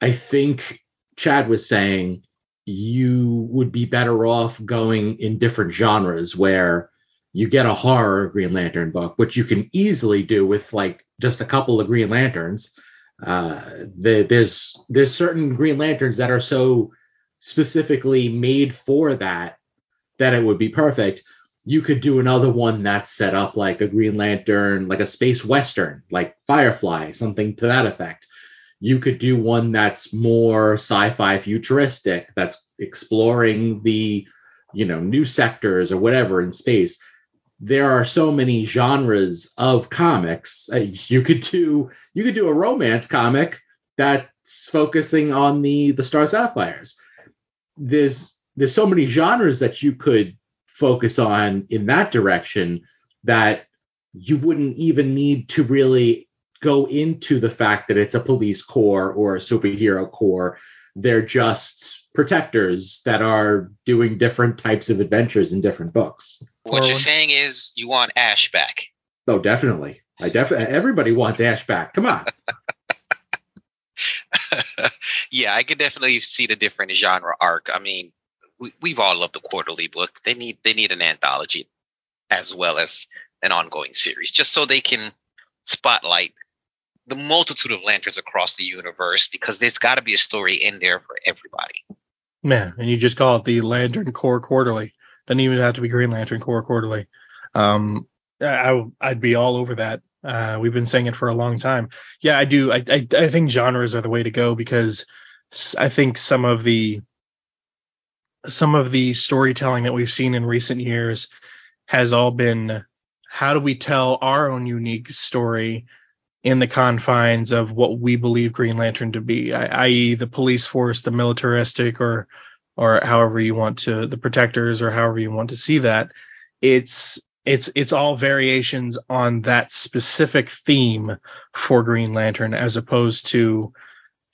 I think chad was saying you would be better off going in different genres where you get a horror green lantern book which you can easily do with like just a couple of green lanterns. Uh the, there's there's certain green lanterns that are so specifically made for that that it would be perfect you could do another one that's set up like a green lantern like a space western like firefly something to that effect. You could do one that's more sci-fi futuristic that's exploring the you know new sectors or whatever in space. There are so many genres of comics Uh, you could do you could do a romance comic that's focusing on the the star sapphires. There's there's so many genres that you could focus on in that direction that you wouldn't even need to really go into the fact that it's a police corps or a superhero corps. They're just protectors that are doing different types of adventures in different books.
What you're saying is you want Ash back.
oh definitely. I definitely everybody wants ash back. Come on.
Yeah, I could definitely see the different genre arc. I mean, we, we've all loved the quarterly book. They need they need an anthology as well as an ongoing series, just so they can spotlight the multitude of lanterns across the universe. Because there's got to be a story in there for everybody.
Man, and you just call it the Lantern Corps Quarterly. Doesn't even have to be Green Lantern Corps Quarterly. Um, I, I'd be all over that. Uh, we've been saying it for a long time. Yeah, I do. I, I, I think genres are the way to go because I think some of the some of the storytelling that we've seen in recent years has all been how do we tell our own unique story in the confines of what we believe Green Lantern to be, i.e., the police force, the militaristic, or or however you want to the protectors, or however you want to see that. It's it's it's all variations on that specific theme for Green Lantern, as opposed to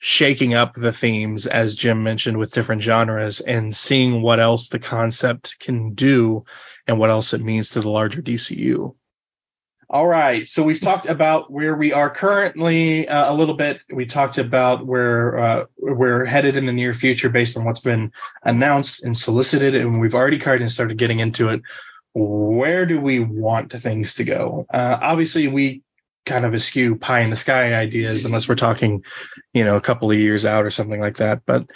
shaking up the themes, as Jim mentioned, with different genres and seeing what else the concept can do and what else it means to the larger DCU. All right, so we've talked about where we are currently uh, a little bit. We talked about where uh, we're headed in the near future based on what's been announced and solicited, and we've already kind of started getting into it. Where do we want things to go? Uh, obviously, we kind of eschew pie in the sky ideas unless we're talking, you know, a couple of years out or something like that. But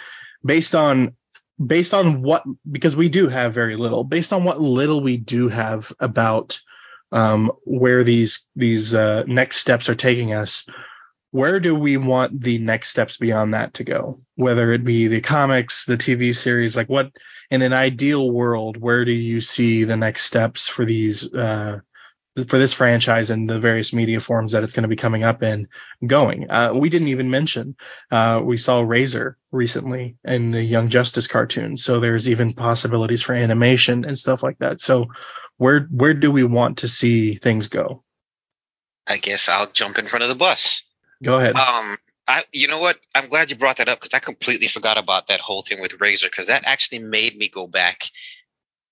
based on based on what because we do have very little based on what little we do have about um, where these these uh, next steps are taking us where do we want the next steps beyond that to go whether it be the comics the tv series like what in an ideal world where do you see the next steps for these uh, for this franchise and the various media forms that it's going to be coming up in going. Uh, we didn't even mention uh, we saw Razer recently in the Young Justice cartoon, so there's even possibilities for animation and stuff like that. So where where do we want to see things go?
I guess I'll jump in front of the bus.
Go ahead.
Um, I, you know what? I'm glad you brought that up because I completely forgot about that whole thing with Razer because that actually made me go back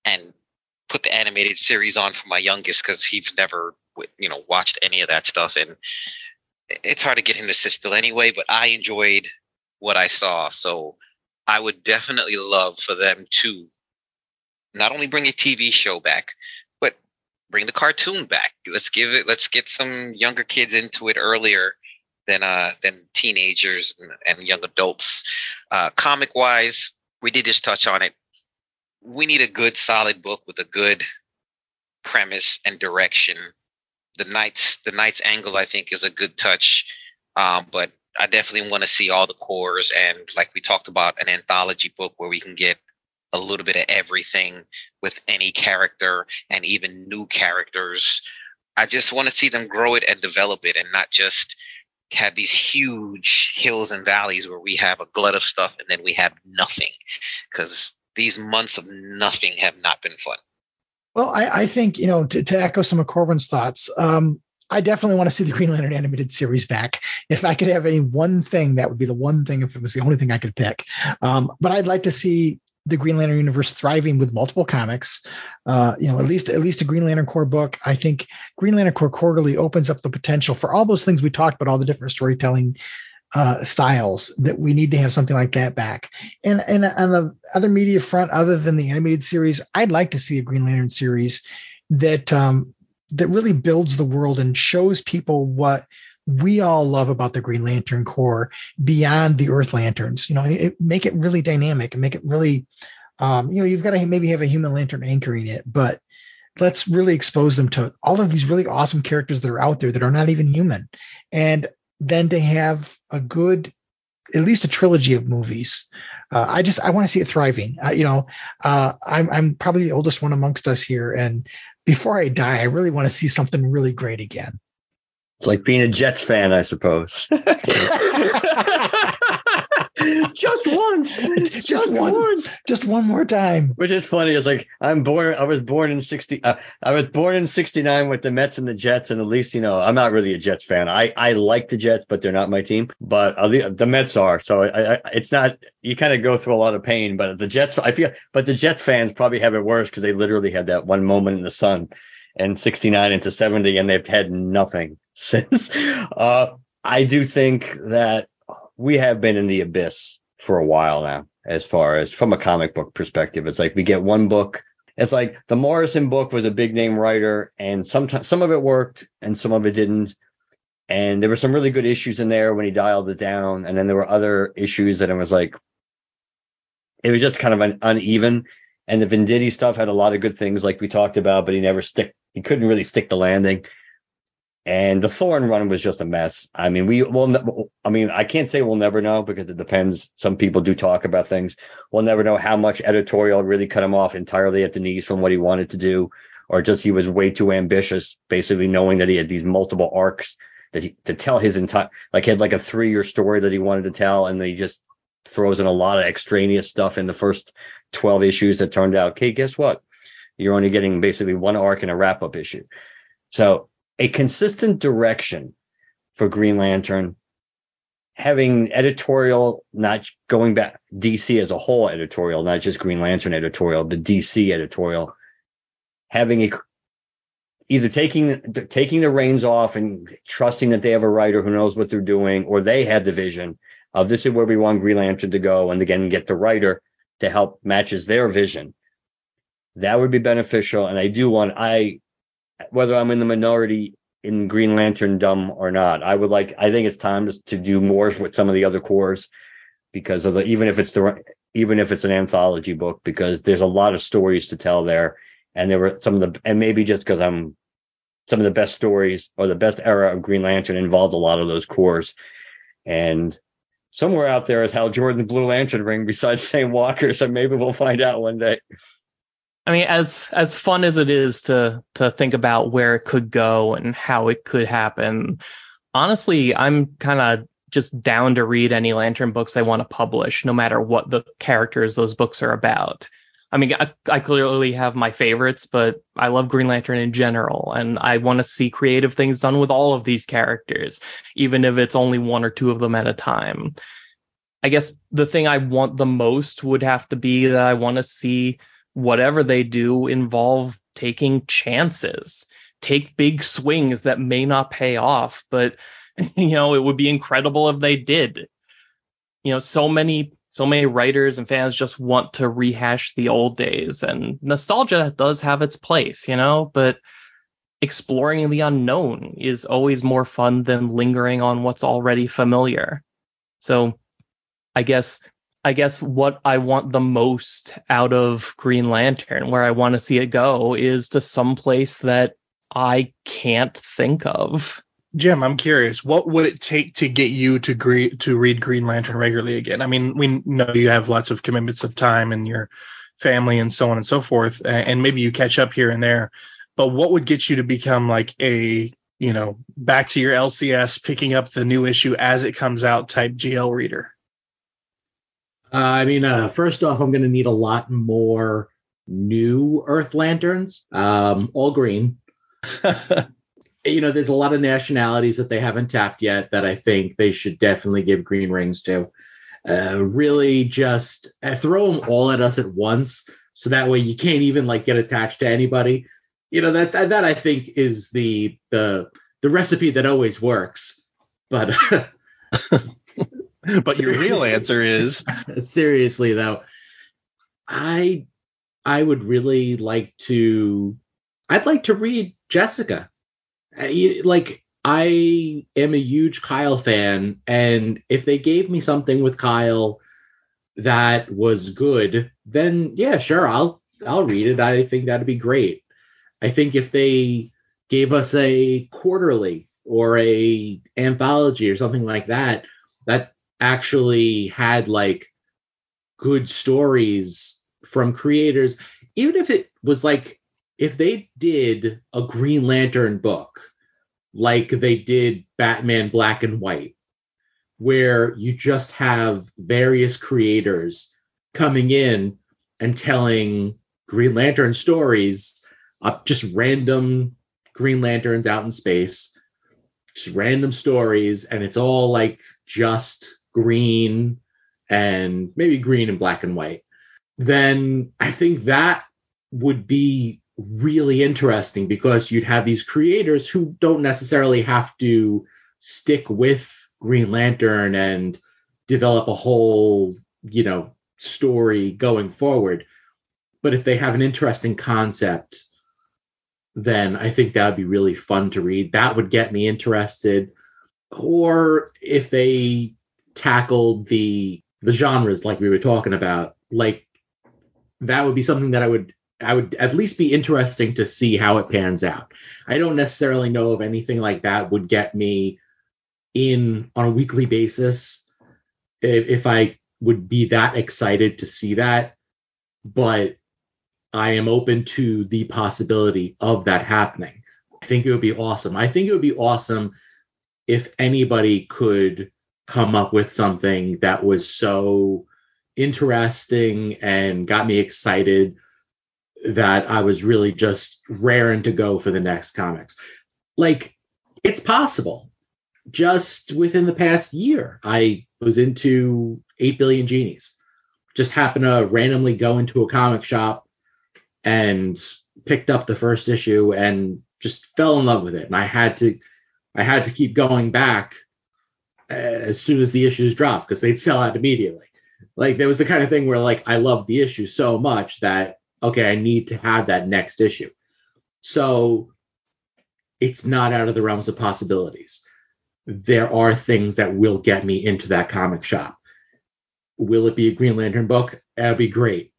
and put the animated series on for my youngest because he's never, you know, watched any of that stuff, and it's hard to get him to sit still anyway. But I enjoyed what I saw, so I would definitely love for them to not only bring a TV show back, but bring the cartoon back. Let's give it. Let's get some younger kids into it earlier than uh than teenagers and, and young adults. Uh, comic wise, we did just touch on it. We need a good, solid book with a good premise and direction. The Knights, the Knights angle, I think, is a good touch, um, but I definitely want to see all the Corps and, like we talked about, an anthology book where we can get a little bit of everything with any character and even new characters. I just want to see them grow it and develop it, and not just have these huge hills and valleys where we have a glut of stuff and then we have nothing because these months of nothing have not been fun.
Well, I, I think, you know, to, to, echo some of Corwin's thoughts, um, I definitely want to see the Green Lantern animated series back. If I could have any one thing, that would be the one thing if it was the only thing I could pick. Um, but I'd like to see the Green Lantern universe thriving with multiple comics. Uh, you know, at least at least a Green Lantern Corps book. I think Green Lantern Corps Quarterly opens up the potential for all those things we talked about, all the different storytelling uh, styles that we need to have something like that back. And and on the other media front, other than the animated series, I'd like to see a Green Lantern series that um, that really builds the world and shows people what we all love about the Green Lantern Corps beyond the Earth Lanterns. You know, it, make it really dynamic and make it really, um, you know, you've got to maybe have a human lantern anchoring it, but let's really expose them to all of these really awesome characters that are out there that are not even human. And then to have a good, at least a trilogy of movies. Uh, I just I want to see it thriving. Uh, you know, uh, I'm I'm probably the oldest one amongst us here, and before I die, I really want to see something really great again.
It's like being a Jets fan, I suppose.
just once, just, just one, once, just one more time.
Which is funny. It's like I'm born. I was born in sixty. Uh, I was born in '69 with the Mets and the Jets, and at least you know I'm not really a Jets fan. I I like the Jets, but they're not my team. But uh, the the Mets are. So I, I, it's not. You kind of go through a lot of pain. But the Jets, I feel. But the Jets fans probably have it worse because they literally had that one moment in the sun, and 69 into 70, and they've had nothing since. Uh, I do think that we have been in the abyss for a while now, as far as from a comic book perspective. It's like we get one book. It's like the Morrison book was a big name writer, and sometimes some of it worked and some of it didn't. And there were some really good issues in there when he dialed it down, and then there were other issues that it was like it was just kind of an uneven. And the Venditti stuff had a lot of good things, like we talked about, but he never stick. He couldn't really stick the landing. And the Thorne run was just a mess. I mean, we will. I mean, I can't say we'll never know because it depends. Some people do talk about things. We'll never know how much editorial really cut him off entirely at the knees from what he wanted to do, or just he was way too ambitious, basically knowing that he had these multiple arcs that he to tell his entire like he had like a three year story that he wanted to tell, and he just throws in a lot of extraneous stuff in the first 12 issues that turned out, okay, guess what? You're only getting basically one arc and a wrap up issue. So a consistent direction for Green Lantern, having editorial, not going back DC as a whole editorial, not just Green Lantern editorial, the DC editorial, having a either taking taking the reins off and trusting that they have a writer who knows what they're doing, or they have the vision of this is where we want Green Lantern to go, and again get the writer to help matches their vision. That would be beneficial, and I do want I whether I'm in the minority in Green Lantern dumb or not. I would like, I think it's time to, do more with some of the other Corps because of the, even if it's the, even if it's an anthology book, because there's a lot of stories to tell there. And there were some of the, and maybe just because I'm some of the best stories or the best era of Green Lantern involved a lot of those Corps. And somewhere out there is Hal Jordan Blue Lantern ring besides Sam Walker. So maybe we'll find out one day.
I mean, as as fun as it is to to think about where it could go and how it could happen, honestly, I'm kind of just down to read any Lantern books they want to publish, no matter what the characters those books are about. I mean, I, I clearly have my favorites, but I love Green Lantern in general, and I want to see creative things done with all of these characters, even if it's only one or two of them at a time. I guess the thing I want the most would have to be that I want to see whatever they do involve taking chances, take big swings that may not pay off, but you know, it would be incredible if they did. You know, so many so many writers and fans just want to rehash the old days and nostalgia does have its place, you know, but exploring the unknown is always more fun than lingering on what's already familiar. So I guess I guess what I want the most out of Green Lantern, where I want to see it go, is to some place that I can't think of.
Jim, I'm curious, what would it take to get you to to read Green Lantern regularly again? I mean, we know you have lots of commitments of time and your family and so on and so forth, and maybe you catch up here and there. But what would get you to become like a, you know, back to your LCS, picking up the new issue as it comes out type GL reader?
Uh, I mean, uh, first off, I'm going to need a lot more new Earth Lanterns, um, all green. you know, there's a lot of nationalities that they haven't tapped yet that I think they should definitely give green rings to. Uh, really, just uh, throw them all at us at once, so that way you can't even like get attached to anybody. You know that that, that I think is the the the recipe that always works. But
but your real answer is
seriously though i i would really like to i'd like to read jessica. Like i am a huge kyle fan and if they gave me something with kyle that was good then yeah sure i'll i'll read it. I think that'd be great. I think if they gave us a quarterly or a anthology or something like that that actually had like good stories from creators, even if it was like if they did a Green Lantern book like they did Batman Black and White, where you just have various creators coming in and telling Green Lantern stories, uh, just random Green Lanterns out in space, just random stories, and it's all like just green and maybe green and black and white, then I think that would be really interesting because you'd have these creators who don't necessarily have to stick with Green Lantern and develop a whole, you know, story going forward. But if they have an interesting concept, then I think that would be really fun to read. That would get me interested. Or if they tackled the the genres like we were talking about, like that would be something that I would I would at least be interesting to see how it pans out. I don't necessarily know if anything like that would get me in on a weekly basis if, if I would be that excited to see that, but I am open to the possibility of that happening. I think it would be awesome. I think it would be awesome if anybody could come up with something that was so interesting and got me excited that I was really just raring to go for the next comics. Like, it's possible. Just within the past year, I was into 8 Billion Genies. Just happened to randomly go into a comic shop and picked up the first issue and just fell in love with it. And I had to I had to keep going back Uh, as soon as the issues dropped because they'd sell out immediately. Like there was the kind of thing where like I love the issue so much that okay, I need to have that next issue. So it's not out of the realms of possibilities. There are things that will get me into that comic shop. Will it be a Green Lantern book? That'd be great.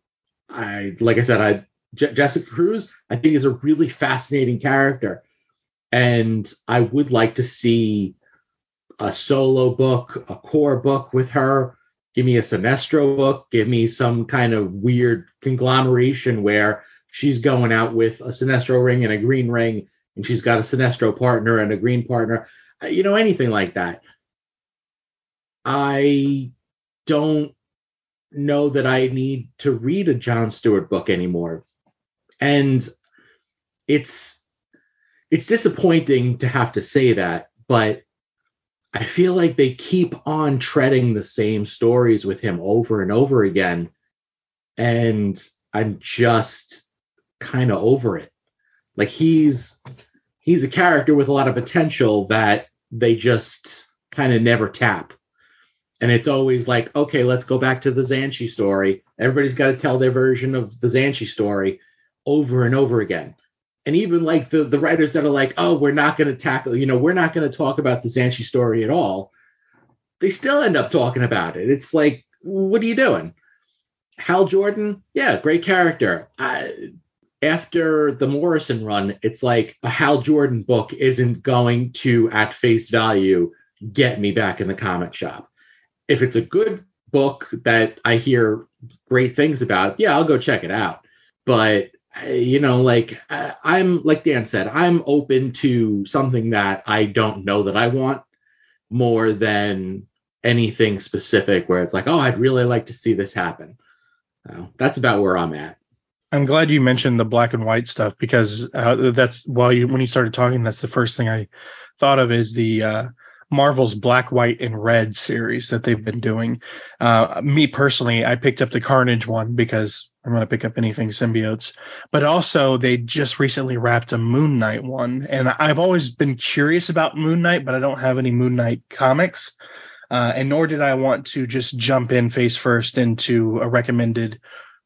I like I said, I J- Jessica Cruz, I think is a really fascinating character, and I would like to see a solo book, a Corps book with her. Give me a Sinestro book. Give me some kind of weird conglomeration where she's going out with a Sinestro ring and a green ring, and she's got a Sinestro partner and a green partner. Uh, You know, anything like that. I don't know that I need to read a John Stewart book anymore. And it's it's disappointing to have to say that, but I feel like they keep on treading the same stories with him over and over again. And I'm just kind of over it. Like he's he's a character with a lot of potential that they just kind of never tap. And it's always like, okay, let's go back to the Xanshi story. Everybody's got to tell their version of the Xanshi story over and over again. And even like the, the writers that are like, oh, we're not going to tackle, you know, we're not going to talk about the Xanshi story at all. They still end up talking about it. It's like, what are you doing? Hal Jordan, yeah, great character. I, after the Morrison run, it's like a Hal Jordan book isn't going to, at face value, get me back in the comic shop. If it's a good book that I hear great things about, yeah, I'll go check it out. But you know, like uh, I'm like Dan said, I'm open to something that I don't know that I want more than anything specific where it's like, oh, I'd really like to see this happen. That's about where I'm at.
I'm glad you mentioned the black and white stuff because uh, that's while you when you started talking, that's the first thing I thought of is the uh, Marvel's Black, White, and Red series that they've been doing. Uh, me personally, I picked up the Carnage one because I'm going to pick up anything symbiotes, but also they just recently wrapped a Moon Knight one, and I've always been curious about Moon Knight, but I don't have any Moon Knight comics. Uh, and nor did I want to just jump in face first into a recommended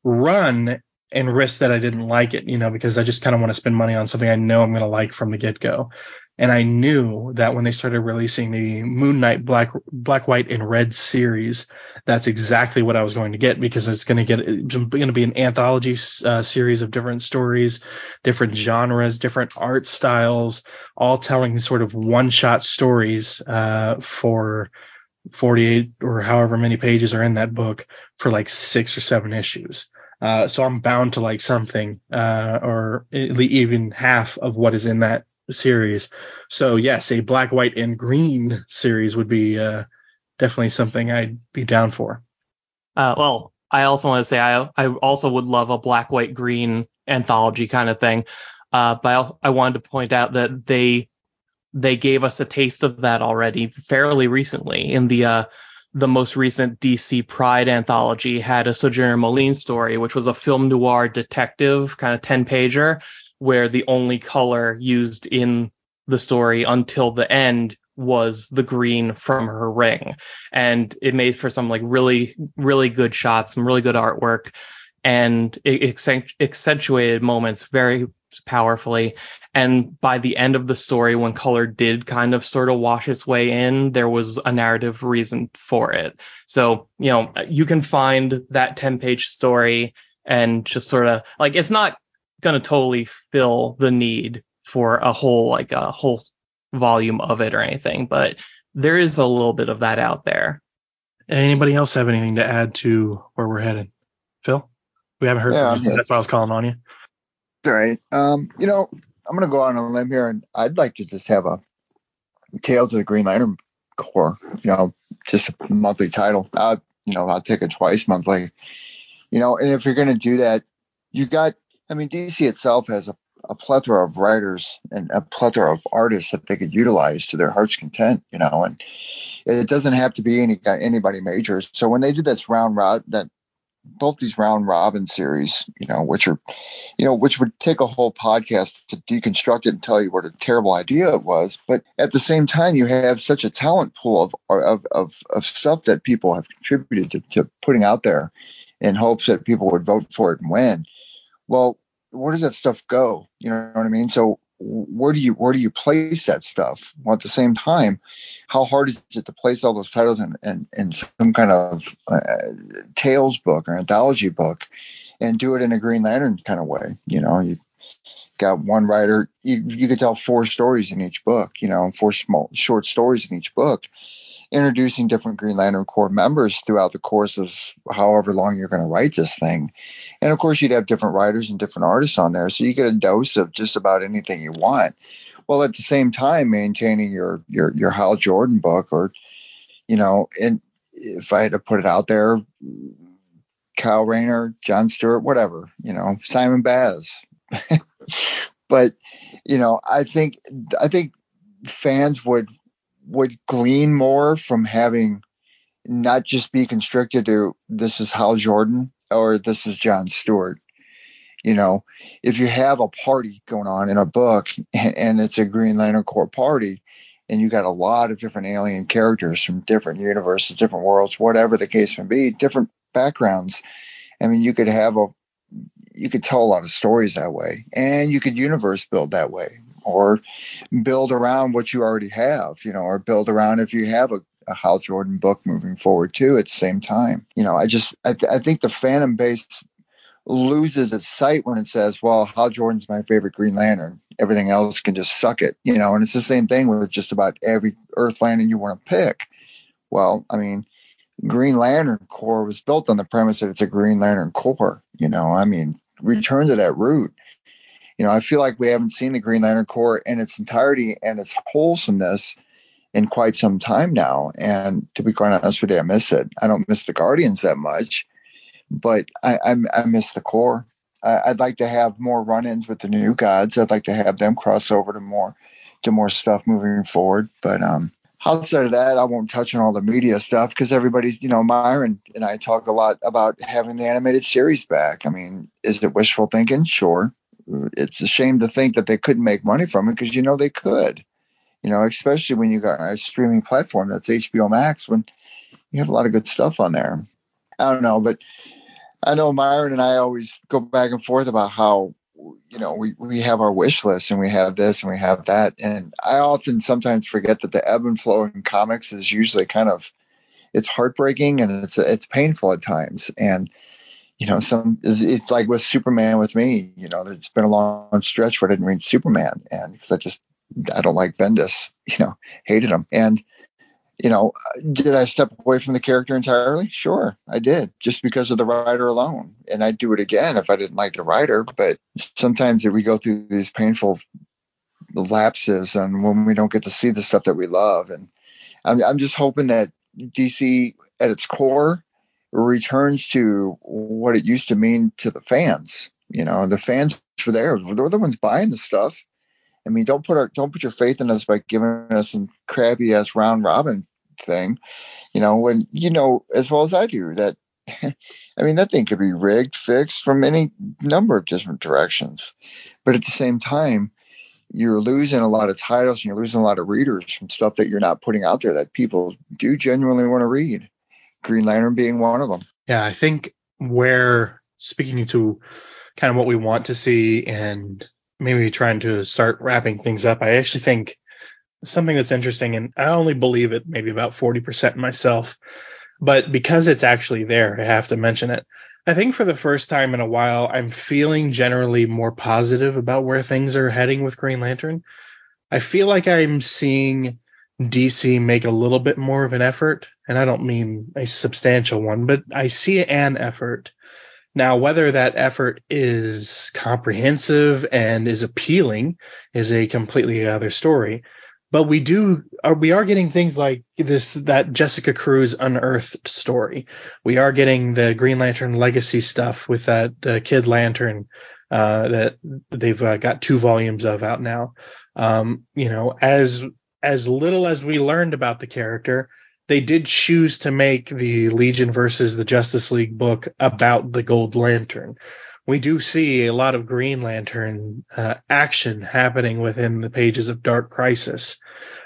run and risk that I didn't like it, you know, because I just kind of want to spend money on something I know I'm going to like from the get go. And I knew that when they started releasing the Moon Knight Black, Black, White, and Red series, that's exactly what I was going to get because it's going to get it's going to be an anthology uh, series of different stories, different genres, different art styles, all telling sort of one shot stories uh, for 48 or however many pages are in that book for like six or seven issues. Uh, so I'm bound to like something, uh, or even half of what is in that series. So yes, a black, white, and green series would be uh, definitely something I'd be down for.
Uh, well, I also want to say I I also would love a black, white, green anthology kind of thing. Uh, but I, I wanted to point out that they they gave us a taste of that already fairly recently in the uh, the most recent DC Pride anthology had a Sojourner Mullein story, which was a film noir detective kind of 10 pager, where the only color used in the story until the end was the green from her ring. And it made for some like really, really good shots, some really good artwork. And it accentuated moments very powerfully. And by the end of the story, when color did kind of sort of wash its way in, there was a narrative reason for it. So, you know, you can find that 10 page story and just sort of like it's not going to totally fill the need for a whole, like a whole volume of it or anything, but there is a little bit of that out there.
Anybody else have anything to add to where we're headed? Phil? We haven't heard
Yeah,
from you. That's why I was calling on you.
All right. Um, you know, I'm gonna go out on a limb here, and I'd like to just have a Tales of the Green Lantern Corps. You know, just a monthly title. I'll, you know, I'll take it twice monthly. You know, and if you're gonna do that, you got. I mean, DC itself has a, a plethora of writers and a plethora of artists that they could utilize to their heart's content. You know, and it doesn't have to be any anybody major. So when they do this round rob that both these round robin series, you know, which are, you know, which would take a whole podcast to deconstruct it and tell you what a terrible idea it was. But at the same time, you have such a talent pool of of of, of stuff that people have contributed to, to putting out there in hopes that people would vote for it and win. Well, where does that stuff go? You know what I mean? So where do you where do you place that stuff? Well, at the same time, how hard is it to place all those titles in in, in some kind of uh, tales book or anthology book, and do it in a Green Lantern kind of way? You know, you got one writer, you you could tell four stories in each book. You know, four small short stories in each book, introducing different Green Lantern Corps members throughout the course of however long you're going to write this thing. And of course, you'd have different writers and different artists on there, so you get a dose of just about anything you want. Well, at the same time, maintaining your your your Hal Jordan book, or you know, and if I had to put it out there, Kyle Rayner, John Stewart, whatever, you know, Simon Baz. but you know, I think I think fans would would glean more from having not just be constricted to this is Hal Jordan or this is John Stewart. You know, if you have a party going on in a book and it's a Green Lantern Corps party, and you got a lot of different alien characters from different universes, different worlds, whatever the case may be, different backgrounds. I mean, you could have a, you could tell a lot of stories that way, and you could universe build that way, or build around what you already have, you know, or build around if you have a, a Hal Jordan book moving forward too at the same time. You know, I just, I, th- I think the phantom base loses its sight when it says, well, Hal Jordan's my favorite Green Lantern. Everything else can just suck it, you know, and it's the same thing with just about every Earth Lantern you want to pick. Well, I mean, Green Lantern Corps was built on the premise that it's a Green Lantern Corps, you know, I mean, return to that root. You know, I feel like we haven't seen the Green Lantern Corps in its entirety and its wholesomeness in quite some time now. And to be quite honest with you, I miss it. I don't miss the Guardians that much but I, I, I miss the Corps. I, would like to have more run-ins with the new gods. I'd like to have them cross over to more to more stuff moving forward. But um, outside of that, I won't touch on all the media stuff because everybody's, you know, Myron and I talk a lot about having the animated series back. I mean, is it wishful thinking? Sure. It's a shame to think that they couldn't make money from it because you know they could. You know, especially when you got a streaming platform that's HBO Max when you have a lot of good stuff on there. I don't know, but I know Myron and I always go back and forth about how you know we, we have our wish list and we have this and we have that. And I often sometimes forget that the ebb and flow in comics is usually kind of it's heartbreaking and it's it's painful at times. And you know some it's like with Superman with me you know it's been a long stretch where I didn't read Superman. And because I just I don't like Bendis you know hated him. And you know, did I step away from the character entirely? Sure, I did, just because of the writer alone. And I'd do it again if I didn't like the writer. But sometimes we go through these painful lapses and when we don't get to see the stuff that we love. And I'm, I'm just hoping that DC at its core returns to what it used to mean to the fans. You know, the fans were there. They're the ones buying the stuff. I mean, don't put our don't put your faith in us by giving us some crappy ass round robin thing, you know, when you know as well as I do that I mean that thing could be rigged, fixed from any number of different directions. But at the same time, you're losing a lot of titles and you're losing a lot of readers from stuff that you're not putting out there that people do genuinely want to read. Green Lantern being one of them.
Yeah, I think where speaking to kind of what we want to see and maybe trying to start wrapping things up, I actually think something that's interesting, and I only believe it maybe about 40% myself, but because it's actually there, I have to mention it. I think for the first time in a while, I'm feeling generally more positive about where things are heading with Green Lantern. I feel like I'm seeing DC make a little bit more of an effort, and I don't mean a substantial one, but I see an effort. Now, whether that effort is comprehensive and is appealing is a completely other story but we do are uh, we are getting things like this that Jessica Cruz unearthed story. We are getting the Green Lantern legacy stuff with that uh, Kid Lantern uh, that they've uh, got two volumes of out now. Um, you know, as as little as we learned about the character, they did choose to make the Legion versus the Justice League book about the Gold Lantern we do see a lot of Green Lantern uh, action happening within the pages of Dark Crisis.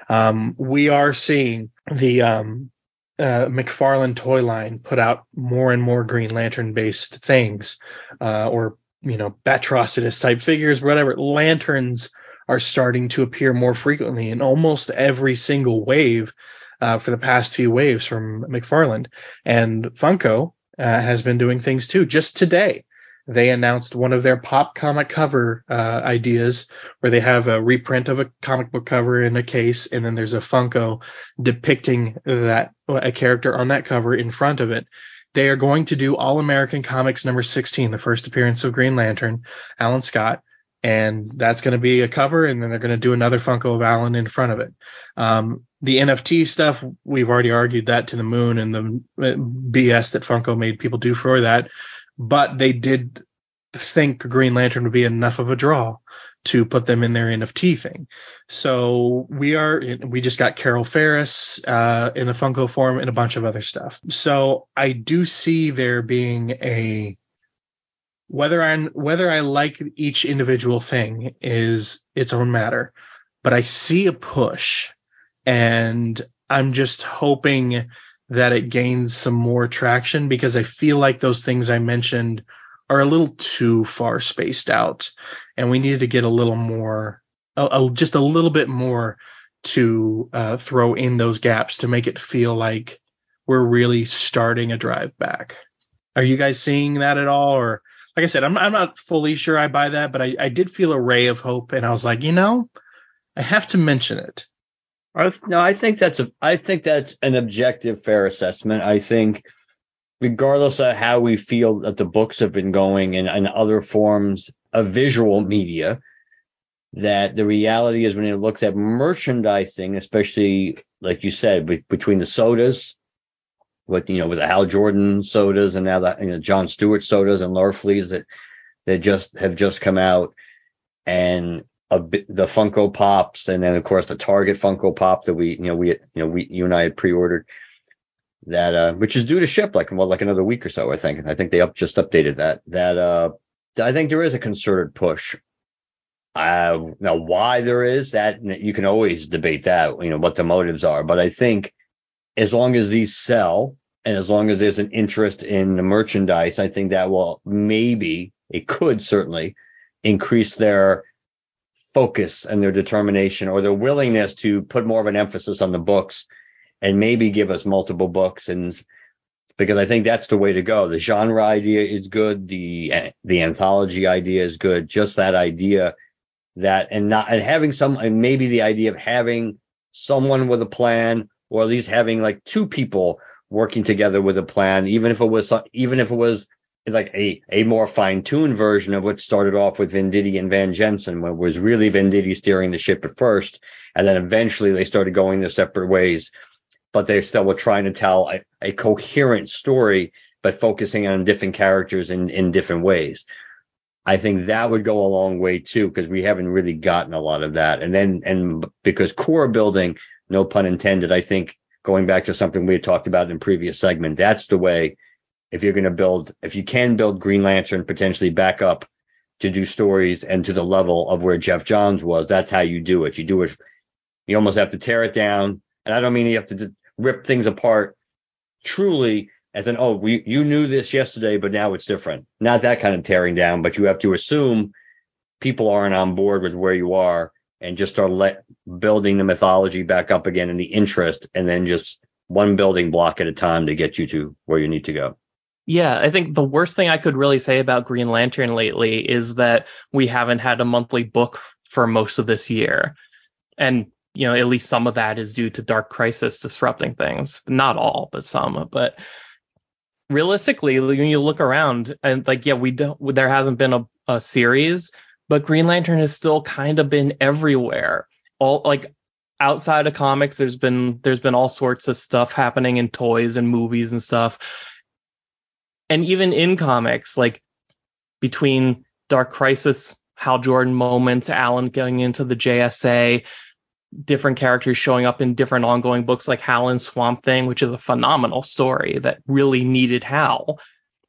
Um, we are seeing the um, uh, McFarlane toy line put out more and more Green Lantern based things, uh, or you know, Atrocitus type figures, whatever. Lanterns are starting to appear more frequently in almost every single wave uh, for the past few waves from McFarlane. And Funko uh, has been doing things too. Just today, they announced one of their pop comic cover uh, ideas where they have a reprint of a comic book cover in a case and then there's a funko depicting that a character on that cover in front of it. They are going to do all american comics number 16 the first appearance of green lantern alan scott and that's going to be a cover and then they're going to do another funko of alan in front of it. Um, the nft stuff we've already argued that to the moon and the uh, bs that funko made people do for that but they did think Green Lantern would be enough of a draw to put them in their NFT thing. So we are we just got Carol Ferris uh, in a Funko form and a bunch of other stuff. So I do see there being a whether I whether I like each individual thing is its own matter, but I see a push, and I'm just hoping that it gains some more traction because I feel like those things I mentioned are a little too far spaced out and we need to get a little more, a, a, just a little bit more to uh, throw in those gaps to make it feel like we're really starting a drive back. Are you guys seeing that at all? Or like I said, I'm, I'm not fully sure I buy that, but I, I did feel a ray of hope and I was like, you know, I have to mention it
no, I think that's a I think that's an objective, fair assessment. I think regardless of how we feel that the books have been going and, and other forms of visual media, that the reality is when it looks at merchandising, especially like you said, be, between the sodas, what you know, with the Hal Jordan sodas and now the you know, John Stewart sodas and Larfleeze that that just have just come out, and a bit, the Funko Pops, and then of course the Target Funko Pop that we, you know, we, you know, we, you and I had pre-ordered that, uh, which is due to ship like well, like another week or so, I think. And I think they up just updated that. That, uh, I think there is a concerted push. Uh, now why there is that you can always debate that, you know, what the motives are, but I think as long as these sell and as long as there's an interest in the merchandise, I think that will maybe it could certainly increase their focus and their determination or their willingness to put more of an emphasis on the books and maybe give us multiple books and because I think that's the way to go. The genre idea is good. The eh, the anthology idea is good. Just that idea that and not and having some and maybe the idea of having someone with a plan or at least having like two people working together with a plan, even if it was even if it was like a, a more fine-tuned version of what started off with Venditti and Van Jensen, where was really Venditti steering the ship at first, and then eventually they started going their separate ways. But they still were trying to tell a, a coherent story, but focusing on different characters in, in different ways. I think that would go a long way too, because we haven't really gotten a lot of that. And then, and because core building, no pun intended, I think going back to something we had talked about in previous segment, that's the way if you're going to build, if you can build Green Lantern potentially back up to do stories and to the level of where Geoff Johns was, that's how you do it. You do it, you almost have to tear it down. And I don't mean you have to rip things apart truly as an, oh, we, you knew this yesterday, but now it's different. Not that kind of tearing down, but you have to assume people aren't on board with where you are and just start let building the mythology back up again and the interest and then just one building block at a time to get you to where you need to go.
Yeah, I think the worst thing I could really say about Green Lantern lately is that we haven't had a monthly book for most of this year. And, you know, at least some of that is due to Dark Crisis disrupting things. Not all, but some. But realistically, when you look around and like, yeah, we don't, there hasn't been a, a series, but Green Lantern has still kind of been everywhere. All like outside of comics, there's been there's been all sorts of stuff happening in toys and movies and stuff and even in comics, like between Dark Crisis, Hal Jordan moments, Alan going into the JSA, different characters showing up in different ongoing books like Hal and Swamp Thing, which is a phenomenal story that really needed Hal.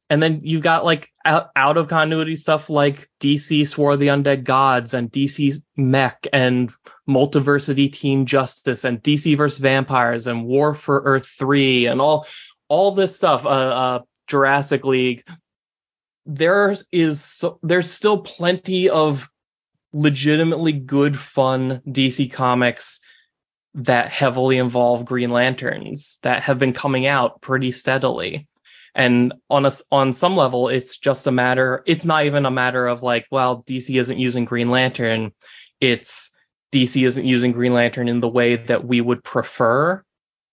And then you got like out, out of continuity stuff like DC Swore the Undead Gods and DC Mech and Multiversity Teen Justice and DC vs. Vampires and War for Earth 3 and all all this stuff. Uh, uh, Jurassic League, there is there's still plenty of legitimately good fun DC comics that heavily involve Green Lanterns that have been coming out pretty steadily. And on a, on some level, it's just a matter. It's not even a matter of like, well, DC isn't using Green Lantern. It's DC isn't using Green Lantern in the way that we would prefer,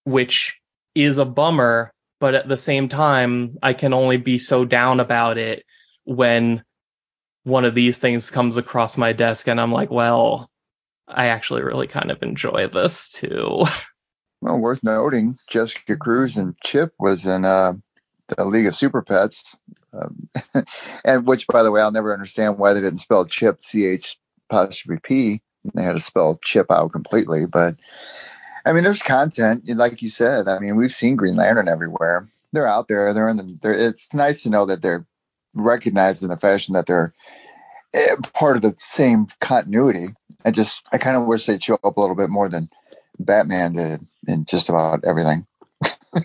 which is a bummer. But at the same time, I can only be so down about it when one of these things comes across my desk and I'm like, well, I actually really kind of enjoy this too.
Well, worth noting, Jessica Cruz and Chip was in uh, the League of Super Pets, um, and which, by the way, I'll never understand why they didn't spell Chip C H apostrophe P. They had to spell Chip out completely. But I mean, there's content, like you said. I mean, we've seen Green Lantern everywhere. They're out there. They're in the. They're, it's nice to know that they're recognized in the fashion that they're eh, part of the same continuity. I just, I kind of wish they'd show up a little bit more than Batman did in just about everything.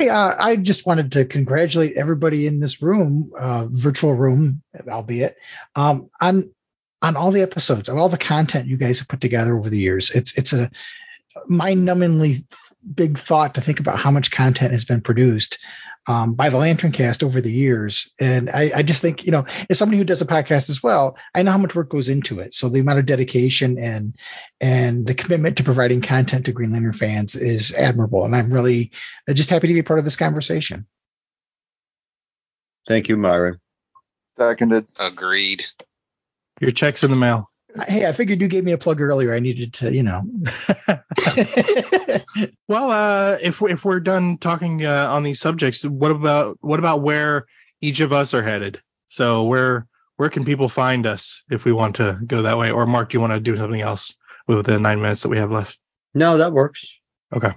Hey, uh, I just wanted to congratulate everybody in this room, uh, virtual room, albeit, um, on on all the episodes, of all the content you guys have put together over the years. It's it's a mind-numbingly big thought to think about how much content has been produced um, by the Lantern Cast over the years. And I, I, just think, you know, as somebody who does a podcast as well, I know how much work goes into it. So the amount of dedication and and the commitment to providing content to Green Lantern fans is admirable. And I'm really just happy to be part of this conversation.
Thank you, Myron.
Seconded.
Agreed.
Your check's in the mail.
Hey, I figured you gave me a plug earlier. I needed to, you know.
well, uh, if if we're done talking uh, on these subjects, what about what about where each of us are headed? So where where can people find us if we want to go that way? Or Mark, do you want to do something else with the nine minutes that we have left?
No, that works.
Okay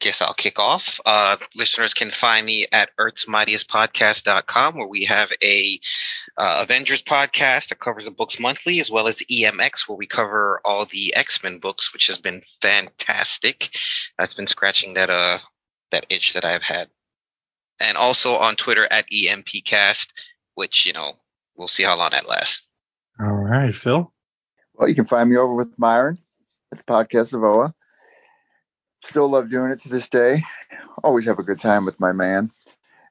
guess I'll kick off. Uh, listeners can find me at earthsmightiestpodcast.com where we have a uh, Avengers podcast that covers the books monthly, as well as EMX where we cover all the X-Men books, which has been fantastic. That's been scratching that uh that itch that I've had. And also on Twitter at EMPcast, which, you know, we'll see how long that lasts.
All right, Phil.
Well, you can find me over with Myron at the podcast of OA. Still love doing it to this day. Always have a good time with my man.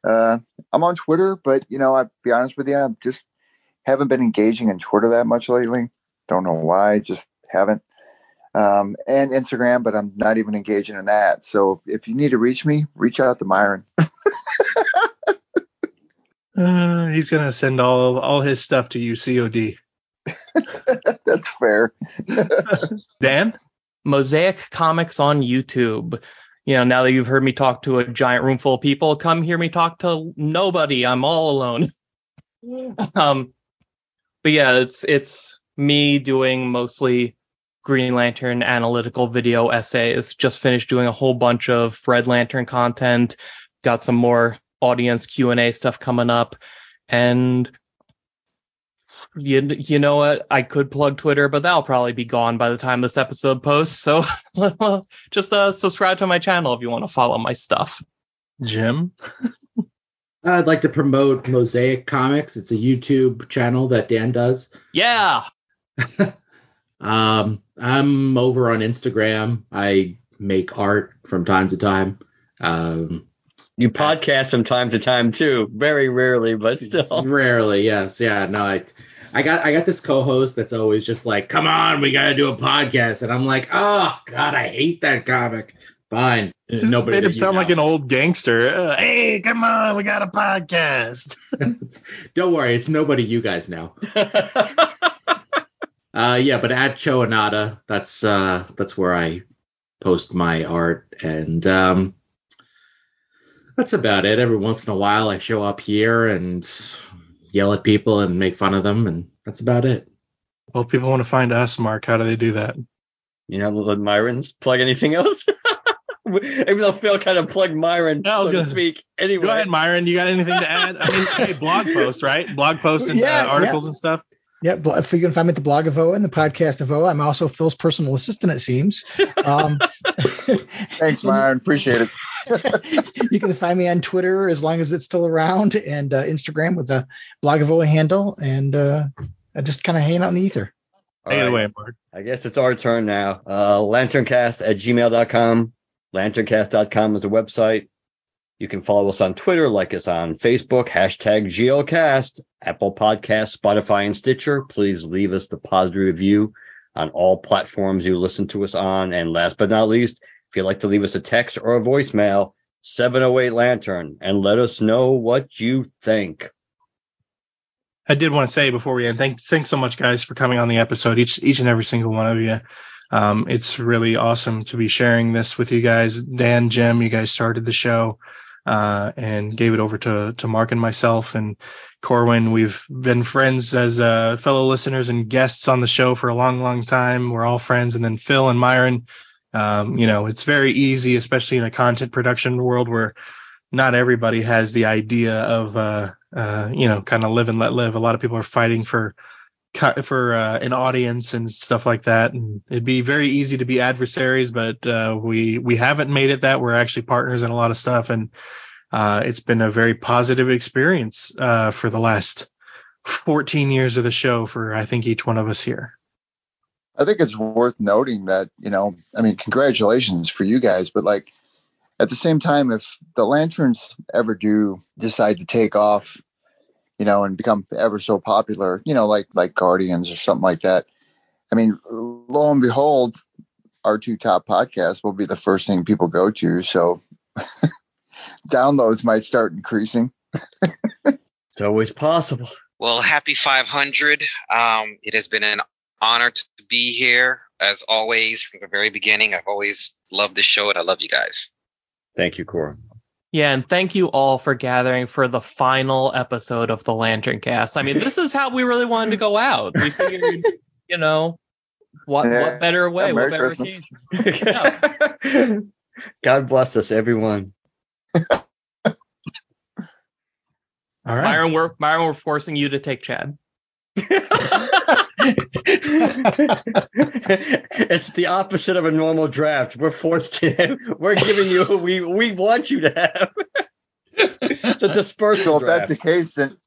Uh, I'm on Twitter, but you know, I'll be honest with you, I just haven't been engaging in Twitter that much lately. Don't know why, just haven't. Um, and Instagram, but I'm not even engaging in that. So if you need to reach me, reach out to Myron.
uh, he's gonna send all all his stuff to you, COD.
That's fair.
Dan?
Mosaic Comics on YouTube. You know, now that you've heard me talk to a giant room full of people, come hear me talk to nobody. I'm all alone. um, but yeah, it's it's me doing mostly Green Lantern analytical video essays. Just finished doing a whole bunch of Red Lantern content. Got some more audience Q and A stuff coming up, and you you know what? I could plug Twitter, but that'll probably be gone by the time this episode posts. So just uh, subscribe to my channel if you want to follow my stuff.
Jim.
I'd like to promote Mosaic Comics. It's a YouTube channel that Dan does.
Yeah.
um, I'm over on Instagram. I make art from time to time. Um,
you podcast from time to time too, very rarely, but still.
Rarely, yes, yeah. No, I, I got I got this co-host that's always just like, "Come on, we gotta do a podcast," and I'm like, "Oh God, I hate that comic." Fine.
This Nobody made him sound like an old gangster. Uh, hey, come on, we got a podcast.
Don't worry, it's nobody you guys know. uh, yeah, but at Choanada, that's uh, that's where I post my art, and um, that's about it. Every once in a while, I show up here and yell at people and make fun of them, and that's about it.
Well, if people want to find us, Mark, how do they do that?
You know, let Myron's plug anything else. Even though Phil kind of plugged Myron, no, I was so gonna, to speak. Anyway,
go ahead, Myron. You got anything to add? I mean, hey, blog post, right? Blog posts and yeah, uh, articles yeah. and stuff.
Yeah, if you can find me at the blog of OA and the podcast of OA, I'm also Phil's personal assistant, it seems. Um,
Thanks, Myron. Appreciate it.
you can find me on Twitter as long as it's still around and uh, Instagram with the blog of OA handle. And uh, I just kind of hang out in the ether.
Take right. away, Mark. I guess it's our turn now. Uh, lanterncast at gmail.com. Lanterncast.com is the website. You can follow us on Twitter, like us on Facebook, hashtag GeoCast, Apple Podcasts, Spotify, and Stitcher. Please leave us the positive review on all platforms you listen to us on. And last but not least, if you'd like to leave us a text or a voicemail, 708 Lantern, and let us know what you think.
I did want to say before we end, thanks, thanks so much, guys, for coming on the episode. Each, each and every single one of you. Um, it's really awesome to be sharing this with you guys. Dan, Jim, you guys started the show, uh, and gave it over to, to Mark and myself and Corwin. We've been friends as, uh, fellow listeners and guests on the show for a long, long time. We're all friends. And then Phil and Myron, um, you know, it's very easy, especially in a content production world where not everybody has the idea of, uh, uh, you know, kind of live and let live. A lot of people are fighting for for uh, an audience and stuff like that, and it'd be very easy to be adversaries, but uh, we we haven't made it that. We're actually partners in a lot of stuff, and uh, it's been a very positive experience uh, for the last 14 years of the show for I think each one of us here.
I think it's worth noting that you know, I mean, congratulations for you guys, but like at the same time, if the lanterns ever do decide to take off, you know, and become ever so popular, you know, like like Guardians or something like that, I mean, lo and behold, our two top podcasts will be the first thing people go to. So downloads might start increasing.
It's always possible.
Well, happy 500. Um, it has been an honor to be here. As always, from the very beginning, I've always loved the show and I love you guys.
Thank you, Cora.
Yeah, and thank you all for gathering for the final episode of the Lantern Cast. I mean, this is how we really wanted to go out. We figured, you know, what
Yeah.
what better way,
Yeah,
what
Merry
better
Christmas.
occasion?
God bless us, everyone.
All right.
Myron, we're Myron, we're forcing you to take Chad.
it's the opposite of a normal draft. We're forced to. We're giving you. We we want you to have. it's a dispersal
So if that's the case, then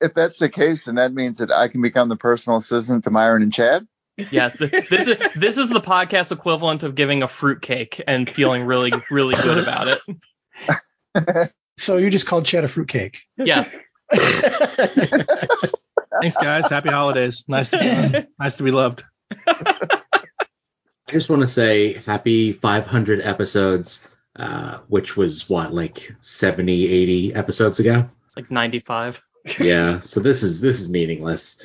if that's the case, then that means that I can become the personal assistant to Myron and Chad.
Yeah, th- this is this is the podcast equivalent of giving a fruitcake and feeling really really good about it.
So you just called Chad a fruitcake.
Yes.
Thanks, guys. Happy holidays. Nice to be nice to be loved.
I just want to say happy 500 episodes, uh, which was what, like 70, 80 episodes ago?
Like 95.
Yeah. so this is this is meaningless.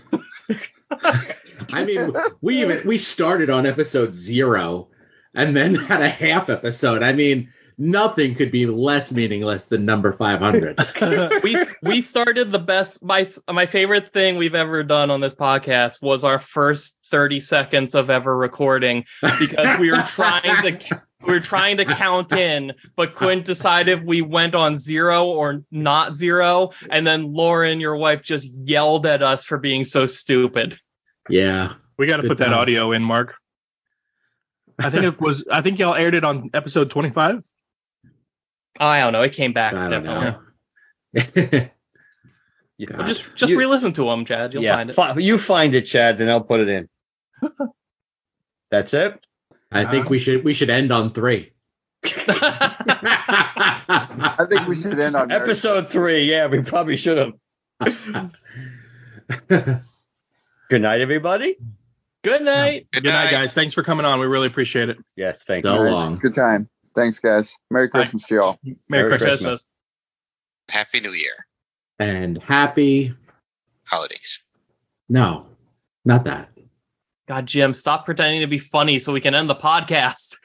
I mean, we even we started on episode zero and then had a half episode. I mean, nothing could be less meaningless than number 500.
we we started the best my my favorite thing we've ever done on this podcast was our first 30 seconds of ever recording because we were trying to we were trying to count in but couldn't decide if we went on zero or not zero and then Lauren your wife just yelled at us for being so stupid
Yeah.
We got to
Good
put that audio in, Mark. I think it was. I think y'all aired it on episode 25.
I don't know it came back
I don't
definitely
know.
Yeah.
Well, just just
You-
re-listen to them Chad you'll
yeah,
find it
fi- you find it, Chad, then I'll put it in. That's it.
I think uh-huh. we should we should end on three.
I think we should end on Merry
Episode three. Yeah, we probably should have. Good night, everybody.
good night
Good,
Good night,
night.
guys. Thanks for coming on. We really appreciate it.
Yes, thank
So
you.
Christmas.
long.
Good time. Thanks, guys. Merry
Bye.
Christmas to y'all.
Merry,
Merry
Christmas.
Christmas.
Happy New Year.
And happy
Holidays.
no, not that.
God Jim stop pretending to be funny so we can end the podcast